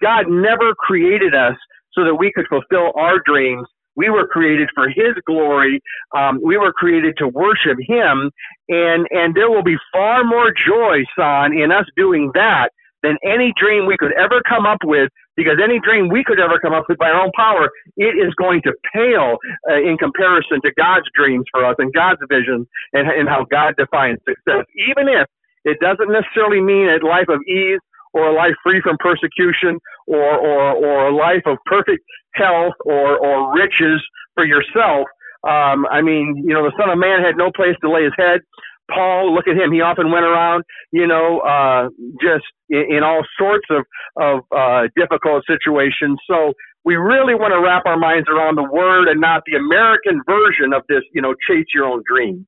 God never created us so that we could fulfill our dreams we were created for His glory. Um, we were created to worship Him, and and there will be far more joy, son, in us doing that than any dream we could ever come up with. Because any dream we could ever come up with by our own power, it is going to pale uh, in comparison to God's dreams for us and God's vision and, and how God defines success. Even if it doesn't necessarily mean a life of ease or a life free from persecution or, or, or a life of perfect health or, or riches for yourself. Um, I mean, you know, the Son of Man had no place to lay his head. Paul, look at him. He often went around, you know, uh, just in, in all sorts of, of uh, difficult situations. So we really want to wrap our minds around the word and not the American version of this, you know, chase your own dream.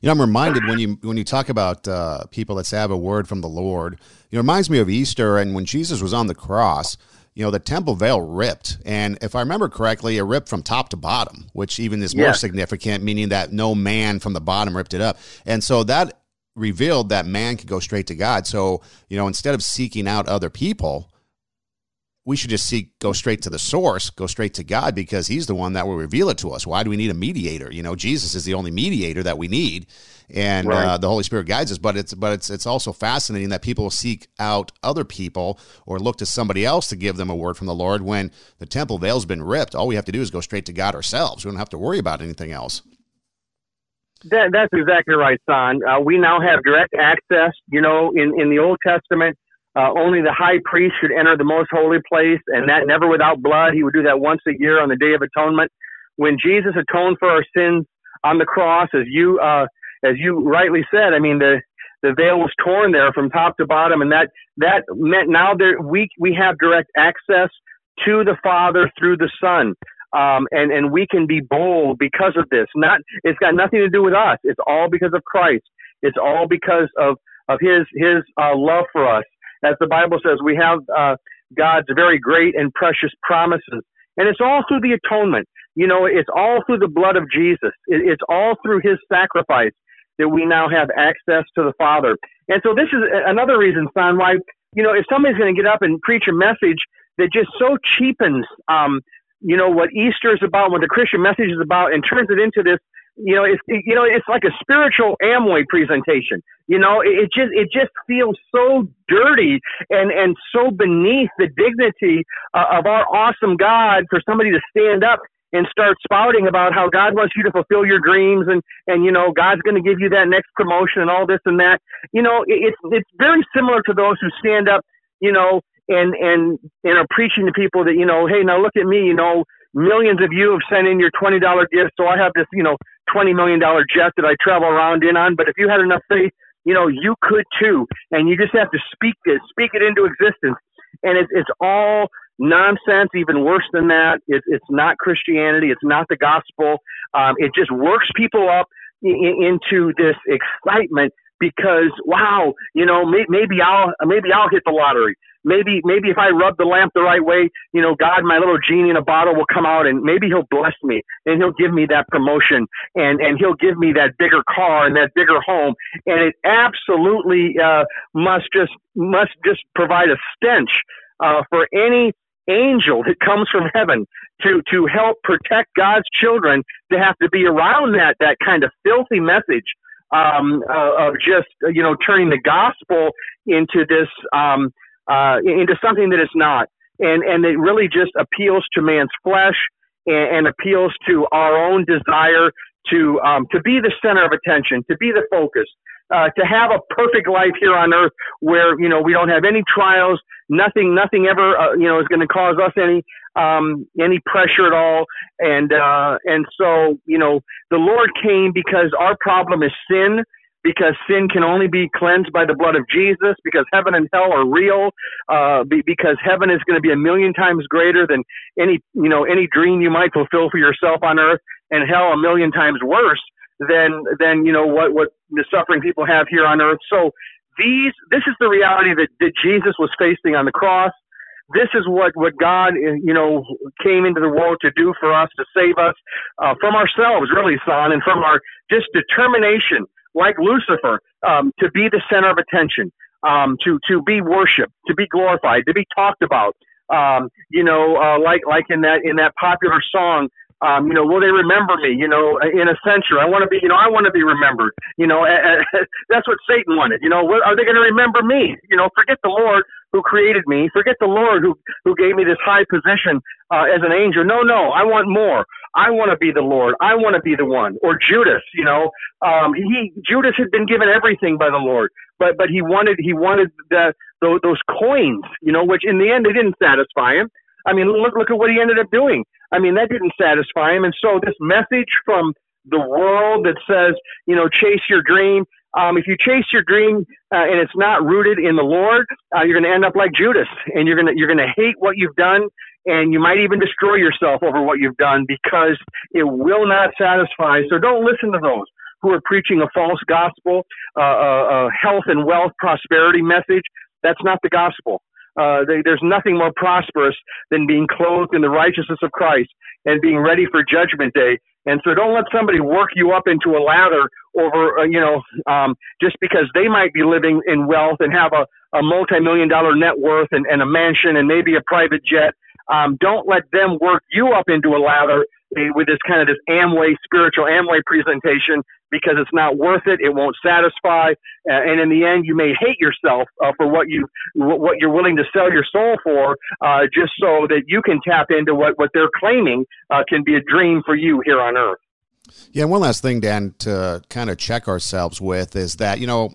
You know, I'm reminded when you when you talk about uh, people that say I have a word from the Lord. It reminds me of Easter and when Jesus was on the cross. You know, the temple veil ripped, and if I remember correctly, it ripped from top to bottom, which even is more significant, meaning that no man from the bottom ripped it up, and so that revealed that man could go straight to God. So you know, instead of seeking out other people, we should just seek go straight to the source go straight to god because he's the one that will reveal it to us why do we need a mediator you know jesus is the only mediator that we need and right. uh, the holy spirit guides us but it's but it's it's also fascinating that people seek out other people or look to somebody else to give them a word from the lord when the temple veil's been ripped all we have to do is go straight to god ourselves we don't have to worry about anything else that, that's exactly right, son. Uh, we now have direct access. You know, in, in the Old Testament, uh, only the high priest should enter the most holy place, and that never without blood. He would do that once a year on the Day of Atonement. When Jesus atoned for our sins on the cross, as you uh, as you rightly said, I mean the the veil was torn there from top to bottom, and that that meant now there we we have direct access to the Father through the Son. Um, and and we can be bold because of this. Not it's got nothing to do with us. It's all because of Christ. It's all because of of His His uh, love for us as the Bible says, we have uh, God's very great and precious promises. And it's all through the atonement. You know, it's all through the blood of Jesus. It's all through his sacrifice that we now have access to the Father. And so this is another reason, son, why, you know, if somebody's going to get up and preach a message that just so cheapens, um, you know, what Easter is about, what the Christian message is about, and turns it into this you know, it's you know, it's like a spiritual Amway presentation. You know, it, it just it just feels so dirty and and so beneath the dignity uh, of our awesome God for somebody to stand up and start spouting about how God wants you to fulfill your dreams and and you know God's going to give you that next promotion and all this and that. You know, it, it's it's very similar to those who stand up, you know, and and and are preaching to people that you know, hey, now look at me, you know, millions of you have sent in your twenty dollar gifts, so I have this, you know, $20 million jet that I travel around in on. But if you had enough faith, you know, you could too. And you just have to speak it, speak it into existence. And it's, it's all nonsense, even worse than that. It's, it's not Christianity. It's not the gospel. Um, it just works people up in, into this excitement because, wow, you know, may, maybe I'll, maybe I'll hit the lottery maybe maybe if I rub the lamp the right way, you know, God, my little genie in a bottle will come out and maybe he'll bless me and he'll give me that promotion and and he'll give me that bigger car and that bigger home. And it absolutely uh, must just must just provide a stench uh, for any angel that comes from heaven to to help protect God's children to have to be around that that kind of filthy message um, uh, of just you know turning the gospel into this um, uh, into something that it's not. And, and it really just appeals to man's flesh and, and appeals to our own desire to um, to be the center of attention, to be the focus, uh, to have a perfect life here on earth where you know we don't have any trials, nothing, nothing ever uh, you know is going to cause us any um, any pressure at all, and uh, and so you know the Lord came because our problem is sin. Because sin can only be cleansed by the blood of Jesus, because heaven and hell are real, uh, be, because heaven is going to be a million times greater than any, you know, any dream you might fulfill for yourself on earth, and hell a million times worse than than you know what what the suffering people have here on earth. So these this is the reality that, that Jesus was facing on the cross. This is what what God you know came into the world to do for us to save us uh, from ourselves, really, son, and from our just determination, like Lucifer, um, to be the center of attention, um, to to be worshipped, to be glorified, to be talked about. Um, you know, uh, like like in that in that popular song, um, you know, will they remember me? You know, in a century, I want to be, you know, I want to be remembered. You know, that's what Satan wanted. You know, what, are they going to remember me? You know, forget the Lord who created me. Forget the Lord who who gave me this high position uh, as an angel. No, no, I want more. I want to be the Lord. I want to be the one. Or Judas, you know, um, he Judas had been given everything by the Lord, but but he wanted he wanted the, those, those coins, you know, which in the end they didn't satisfy him. I mean, look look at what he ended up doing. I mean, that didn't satisfy him. And so this message from the world that says, you know, chase your dream. Um, if you chase your dream uh, and it's not rooted in the Lord, uh, you're going to end up like Judas, and you're going to you're going to hate what you've done, and you might even destroy yourself over what you've done because it will not satisfy. So don't listen to those who are preaching a false gospel, uh, a, uh, a health and wealth prosperity message. That's not the gospel. Uh, they, there's nothing more prosperous than being clothed in the righteousness of Christ and being ready for Judgment Day. And so, don't let somebody work you up into a ladder over, uh, you know, um, just because they might be living in wealth and have a, a multi-million dollar net worth and, and a mansion and maybe a private jet. Um, don't let them work you up into a ladder eh, with this kind of this Amway spiritual Amway presentation because it's not worth it. It won't satisfy, uh, and in the end, you may hate yourself uh, for what you what you're willing to sell your soul for, uh, just so that you can tap into what what they're claiming uh, can be a dream for you here on earth. Yeah, one last thing, Dan, to kind of check ourselves with is that you know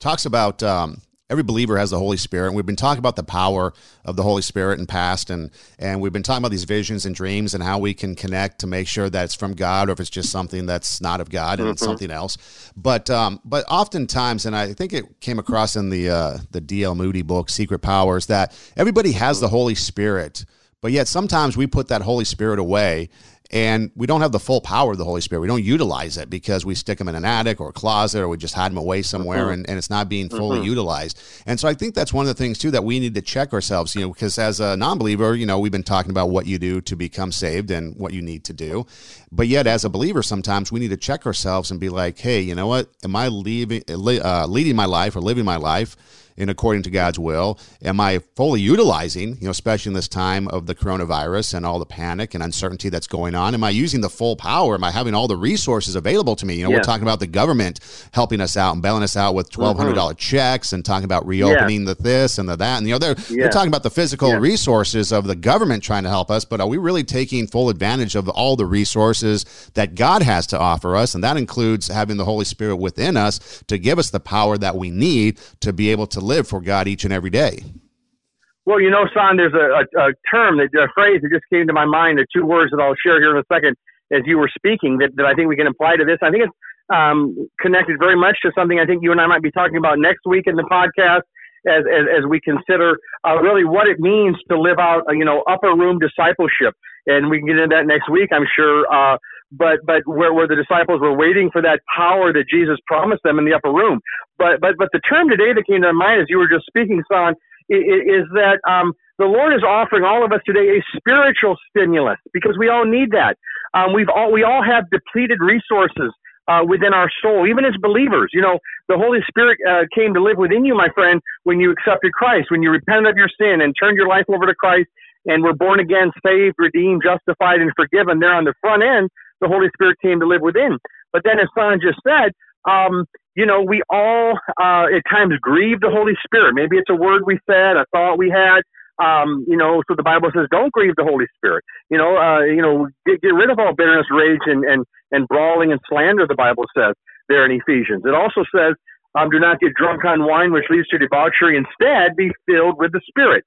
talks about um, every believer has the Holy Spirit. And we've been talking about the power of the Holy Spirit in past, and and we've been talking about these visions and dreams and how we can connect to make sure that it's from God or if it's just something that's not of God and mm-hmm. it's something else. But um, but oftentimes, and I think it came across in the uh, the D.L. Moody book, Secret Powers, that everybody has the Holy Spirit. But yet sometimes we put that Holy Spirit away and we don't have the full power of the Holy Spirit. We don't utilize it because we stick them in an attic or a closet or we just hide them away somewhere mm-hmm. and, and it's not being fully mm-hmm. utilized. And so I think that's one of the things too that we need to check ourselves, you know, because as a non-believer, you know, we've been talking about what you do to become saved and what you need to do. But yet as a believer, sometimes we need to check ourselves and be like, hey, you know what? Am I leaving, uh, leading my life or living my life in according to God's will? Am I fully utilizing, you know, especially in this time of the coronavirus and all the panic and uncertainty that's going on? Am I using the full power? Am I having all the resources available to me? You know, yeah. we're talking about the government helping us out and bailing us out with twelve hundred dollar mm-hmm. checks and talking about reopening yeah. the this and the that. And you know, they're yeah. they're talking about the physical resources of the government trying to help us, but are we really taking full advantage of all the resources that God has to offer us? And that includes having the Holy Spirit within us to give us the power that we need to be able to live for God each and every day? Well, you know, Son, there's a, a, a term, that, a phrase that just came to my mind, the two words that I'll share here in a second as you were speaking that, that I think we can apply to this. I think it's um, connected very much to something I think you and I might be talking about next week in the podcast as, as, as we consider uh, really what it means to live out, you know, upper room discipleship. And we can get into that next week, I'm sure. Uh, but but where, where the disciples were waiting for that power that Jesus promised them in the upper room. But but but the term today that came to mind as you were just speaking, Son, is, is that um, the Lord is offering all of us today a spiritual stimulus because we all need that. Um, we've all we all have depleted resources uh, within our soul, even as believers. You know, the Holy Spirit uh, came to live within you, my friend, when you accepted Christ, when you repented of your sin and turned your life over to Christ and were born again, saved, redeemed, justified, and forgiven. There on the front end, the Holy Spirit came to live within. But then, as Son just said, um, you know, we all uh, at times grieve the Holy Spirit. Maybe it's a word we said, a thought we had. Um, you know, so the Bible says, don't grieve the Holy Spirit. You know, uh, you know, get, get rid of all bitterness, rage, and, and, and brawling and slander, the Bible says there in Ephesians. It also says, um, do not get drunk on wine, which leads to debauchery. Instead, be filled with the Spirit.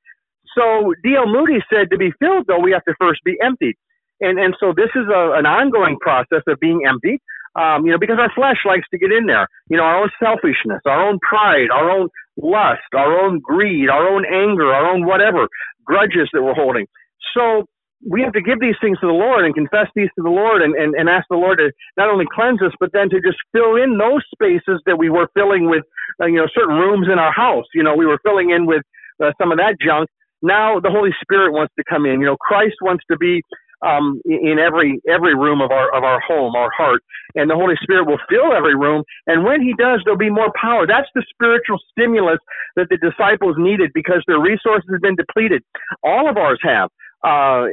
So D.L. Moody said to be filled, though, we have to first be emptied. And, and so this is a, an ongoing process of being emptied, um, you know, because our flesh likes to get in there. You know, our own selfishness, our own pride, our own lust, our own greed, our own anger, our own whatever, grudges that we're holding. So we have to give these things to the Lord and confess these to the Lord and, and, and ask the Lord to not only cleanse us, but then to just fill in those spaces that we were filling with, uh, you know, certain rooms in our house. You know, we were filling in with uh, some of that junk. Now the Holy Spirit wants to come in. You know, Christ wants to be um, in every every room of our of our home, our heart, and the Holy Spirit will fill every room. And when He does, there'll be more power. That's the spiritual stimulus that the disciples needed because their resources have been depleted. All of ours have uh,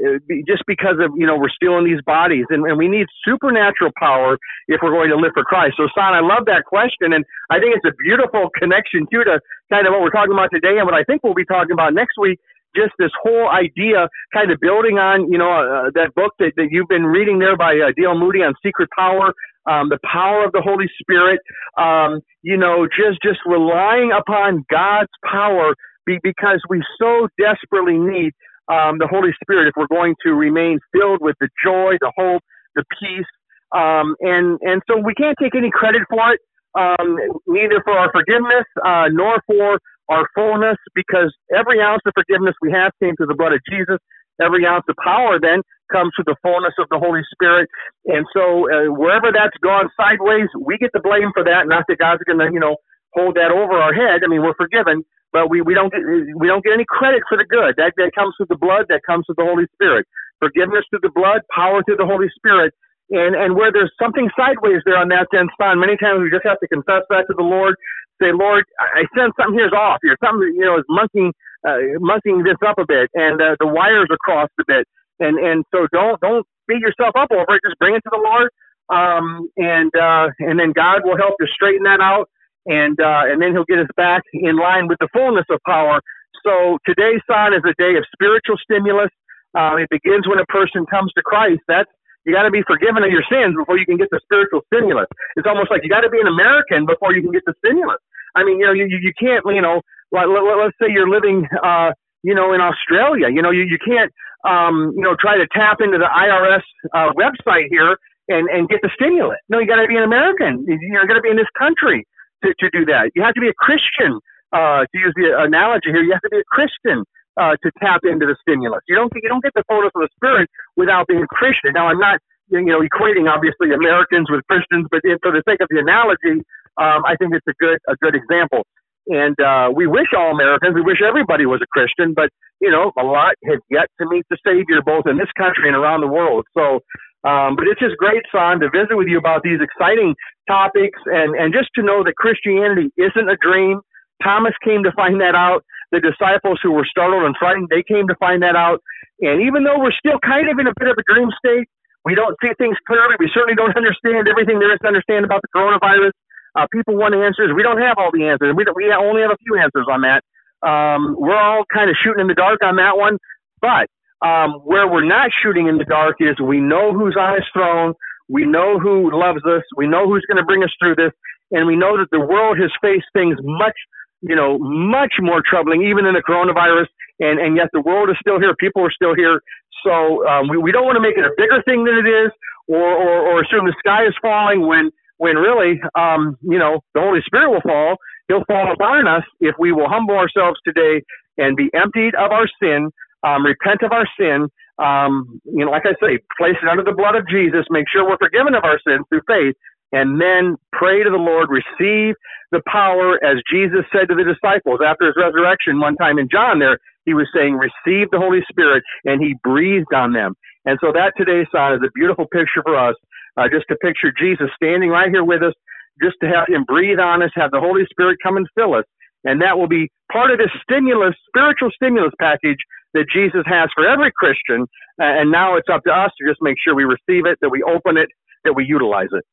just because of you know we're still in these bodies, and, and we need supernatural power if we're going to live for Christ. So, Son, I love that question, and I think it's a beautiful connection too to kind of what we're talking about today, and what I think we'll be talking about next week. Just this whole idea, kind of building on you know uh, that book that, that you've been reading there by uh. Moody on secret power, um, the power of the Holy Spirit. Um, you know, just just relying upon God's power be, because we so desperately need um, the Holy Spirit if we're going to remain filled with the joy, the hope, the peace. Um, and, and so we can't take any credit for it, um, neither for our forgiveness, uh, nor for our fullness, because every ounce of forgiveness we have came through the blood of Jesus. Every ounce of power then comes through the fullness of the Holy Spirit. And so uh, wherever that's gone sideways, we get the blame for that. Not that God's going to, you know, hold that over our head. I mean, we're forgiven, but we, we don't get we don't get any credit for the good. That that comes through the blood, that comes through the Holy Spirit. Forgiveness through the blood, power through the Holy Spirit. And and where there's something sideways there on that then spine, many times we just have to confess that to the Lord. Say, Lord, I sense something here's off here. Something you know is monkeying uh, monkeying this up a bit, and uh, the wires are crossed a bit. And and so don't don't beat yourself up over it. Just bring it to the Lord, um, and uh, and then God will help you straighten that out and uh, and then he'll get us back in line with the fullness of power. So today's sign is a day of spiritual stimulus. Uh, it begins when a person comes to Christ. That's you got to be forgiven of your sins before you can get the spiritual stimulus. It's almost like you got to be an American before you can get the stimulus. I mean, you know, you you can't, you know, let, let, let's say you're living, uh, you know, in Australia. You know, you you can't, um, you know, try to tap into the IRS uh, website here and and get the stimulus. No, you got to be an American. You're going to be in this country to, to do that. You have to be a Christian, uh, to use the analogy here. You have to be a Christian uh, to tap into the stimulus. You don't you don't get the fullness of the Spirit without being Christian. Now, I'm not you know equating obviously Americans with Christians, but for the sake of the analogy, um, I think it's a good a good example. And uh, we wish all Americans, we wish everybody was a Christian, but you know, a lot have yet to meet the Savior, both in this country and around the world. So um, but it's just great, Son, to visit with you about these exciting topics and, and just to know that Christianity isn't a dream. Thomas came to find that out. The disciples who were startled and frightened, they came to find that out. And even though we're still kind of in a bit of a dream state, we don't see things clearly. We certainly don't understand everything there is to understand about the coronavirus. Uh, people want answers. We don't have all the answers. We, we only have a few answers on that. Um, we're all kind of shooting in the dark on that one. But um, where we're not shooting in the dark is we know who's on his throne. We know who loves us. We know who's going to bring us through this. And we know that the world has faced things much, you know, much more troubling, even in the coronavirus. And, and yet the world is still here. People are still here. So um, we, we don't want to make it a bigger thing than it is or, or, or assume the sky is falling when, when really, um, you know, the Holy Spirit will fall. He'll fall upon us if we will humble ourselves today and be emptied of our sin, um, repent of our sin, um, you know, like I say, place it under the blood of Jesus, make sure we're forgiven of our sins through faith, and then pray to the Lord, receive the power as Jesus said to the disciples after his resurrection one time in John there, he was saying, receive the Holy Spirit, and he breathed on them. And so that today's sign is a beautiful picture for us, uh, just to picture Jesus standing right here with us, just to have him breathe on us, have the Holy Spirit come and fill us. And that will be part of this stimulus, spiritual stimulus package that Jesus has for every Christian. and now it's up to us to just make sure we receive it, that we open it, that we utilize it.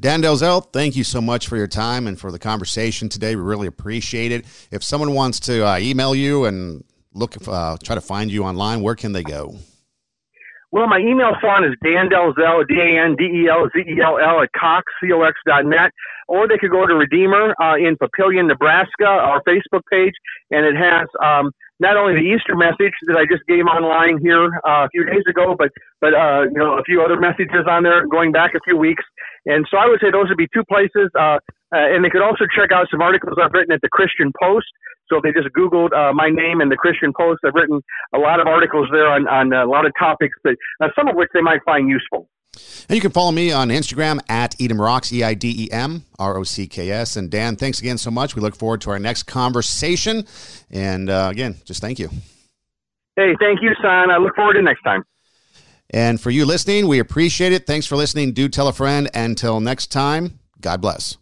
Dan Delzell, thank you so much for your time and for the conversation today. We really appreciate it. If someone wants to uh, email you and look, uh, try to find you online, where can they go? Well, my email font is Dan Delzell, D-A-N-D-E-L-Z-E-L-L at Cox, C-O-X dot net. Or they could go to Redeemer uh, in Papillion, Nebraska, our Facebook page, and it has um, not only the Easter message that I just gave online here uh, a few days ago, but but uh, you know a few other messages on there going back a few weeks. And so I would say those would be two places. Uh, uh, and they could also check out some articles I've written at the Christian Post. So if they just Googled uh, my name and the Christian Post, I've written a lot of articles there on, on a lot of topics, that, uh, some of which they might find useful. And you can follow me on Instagram at Eidem Rocks, E I D E M R O C K S. And Dan, thanks again so much. We look forward to our next conversation. And uh, again, just thank you. Hey, thank you, son. I look forward to next time. And for you listening, we appreciate it. Thanks for listening. Do tell a friend. Until next time, God bless.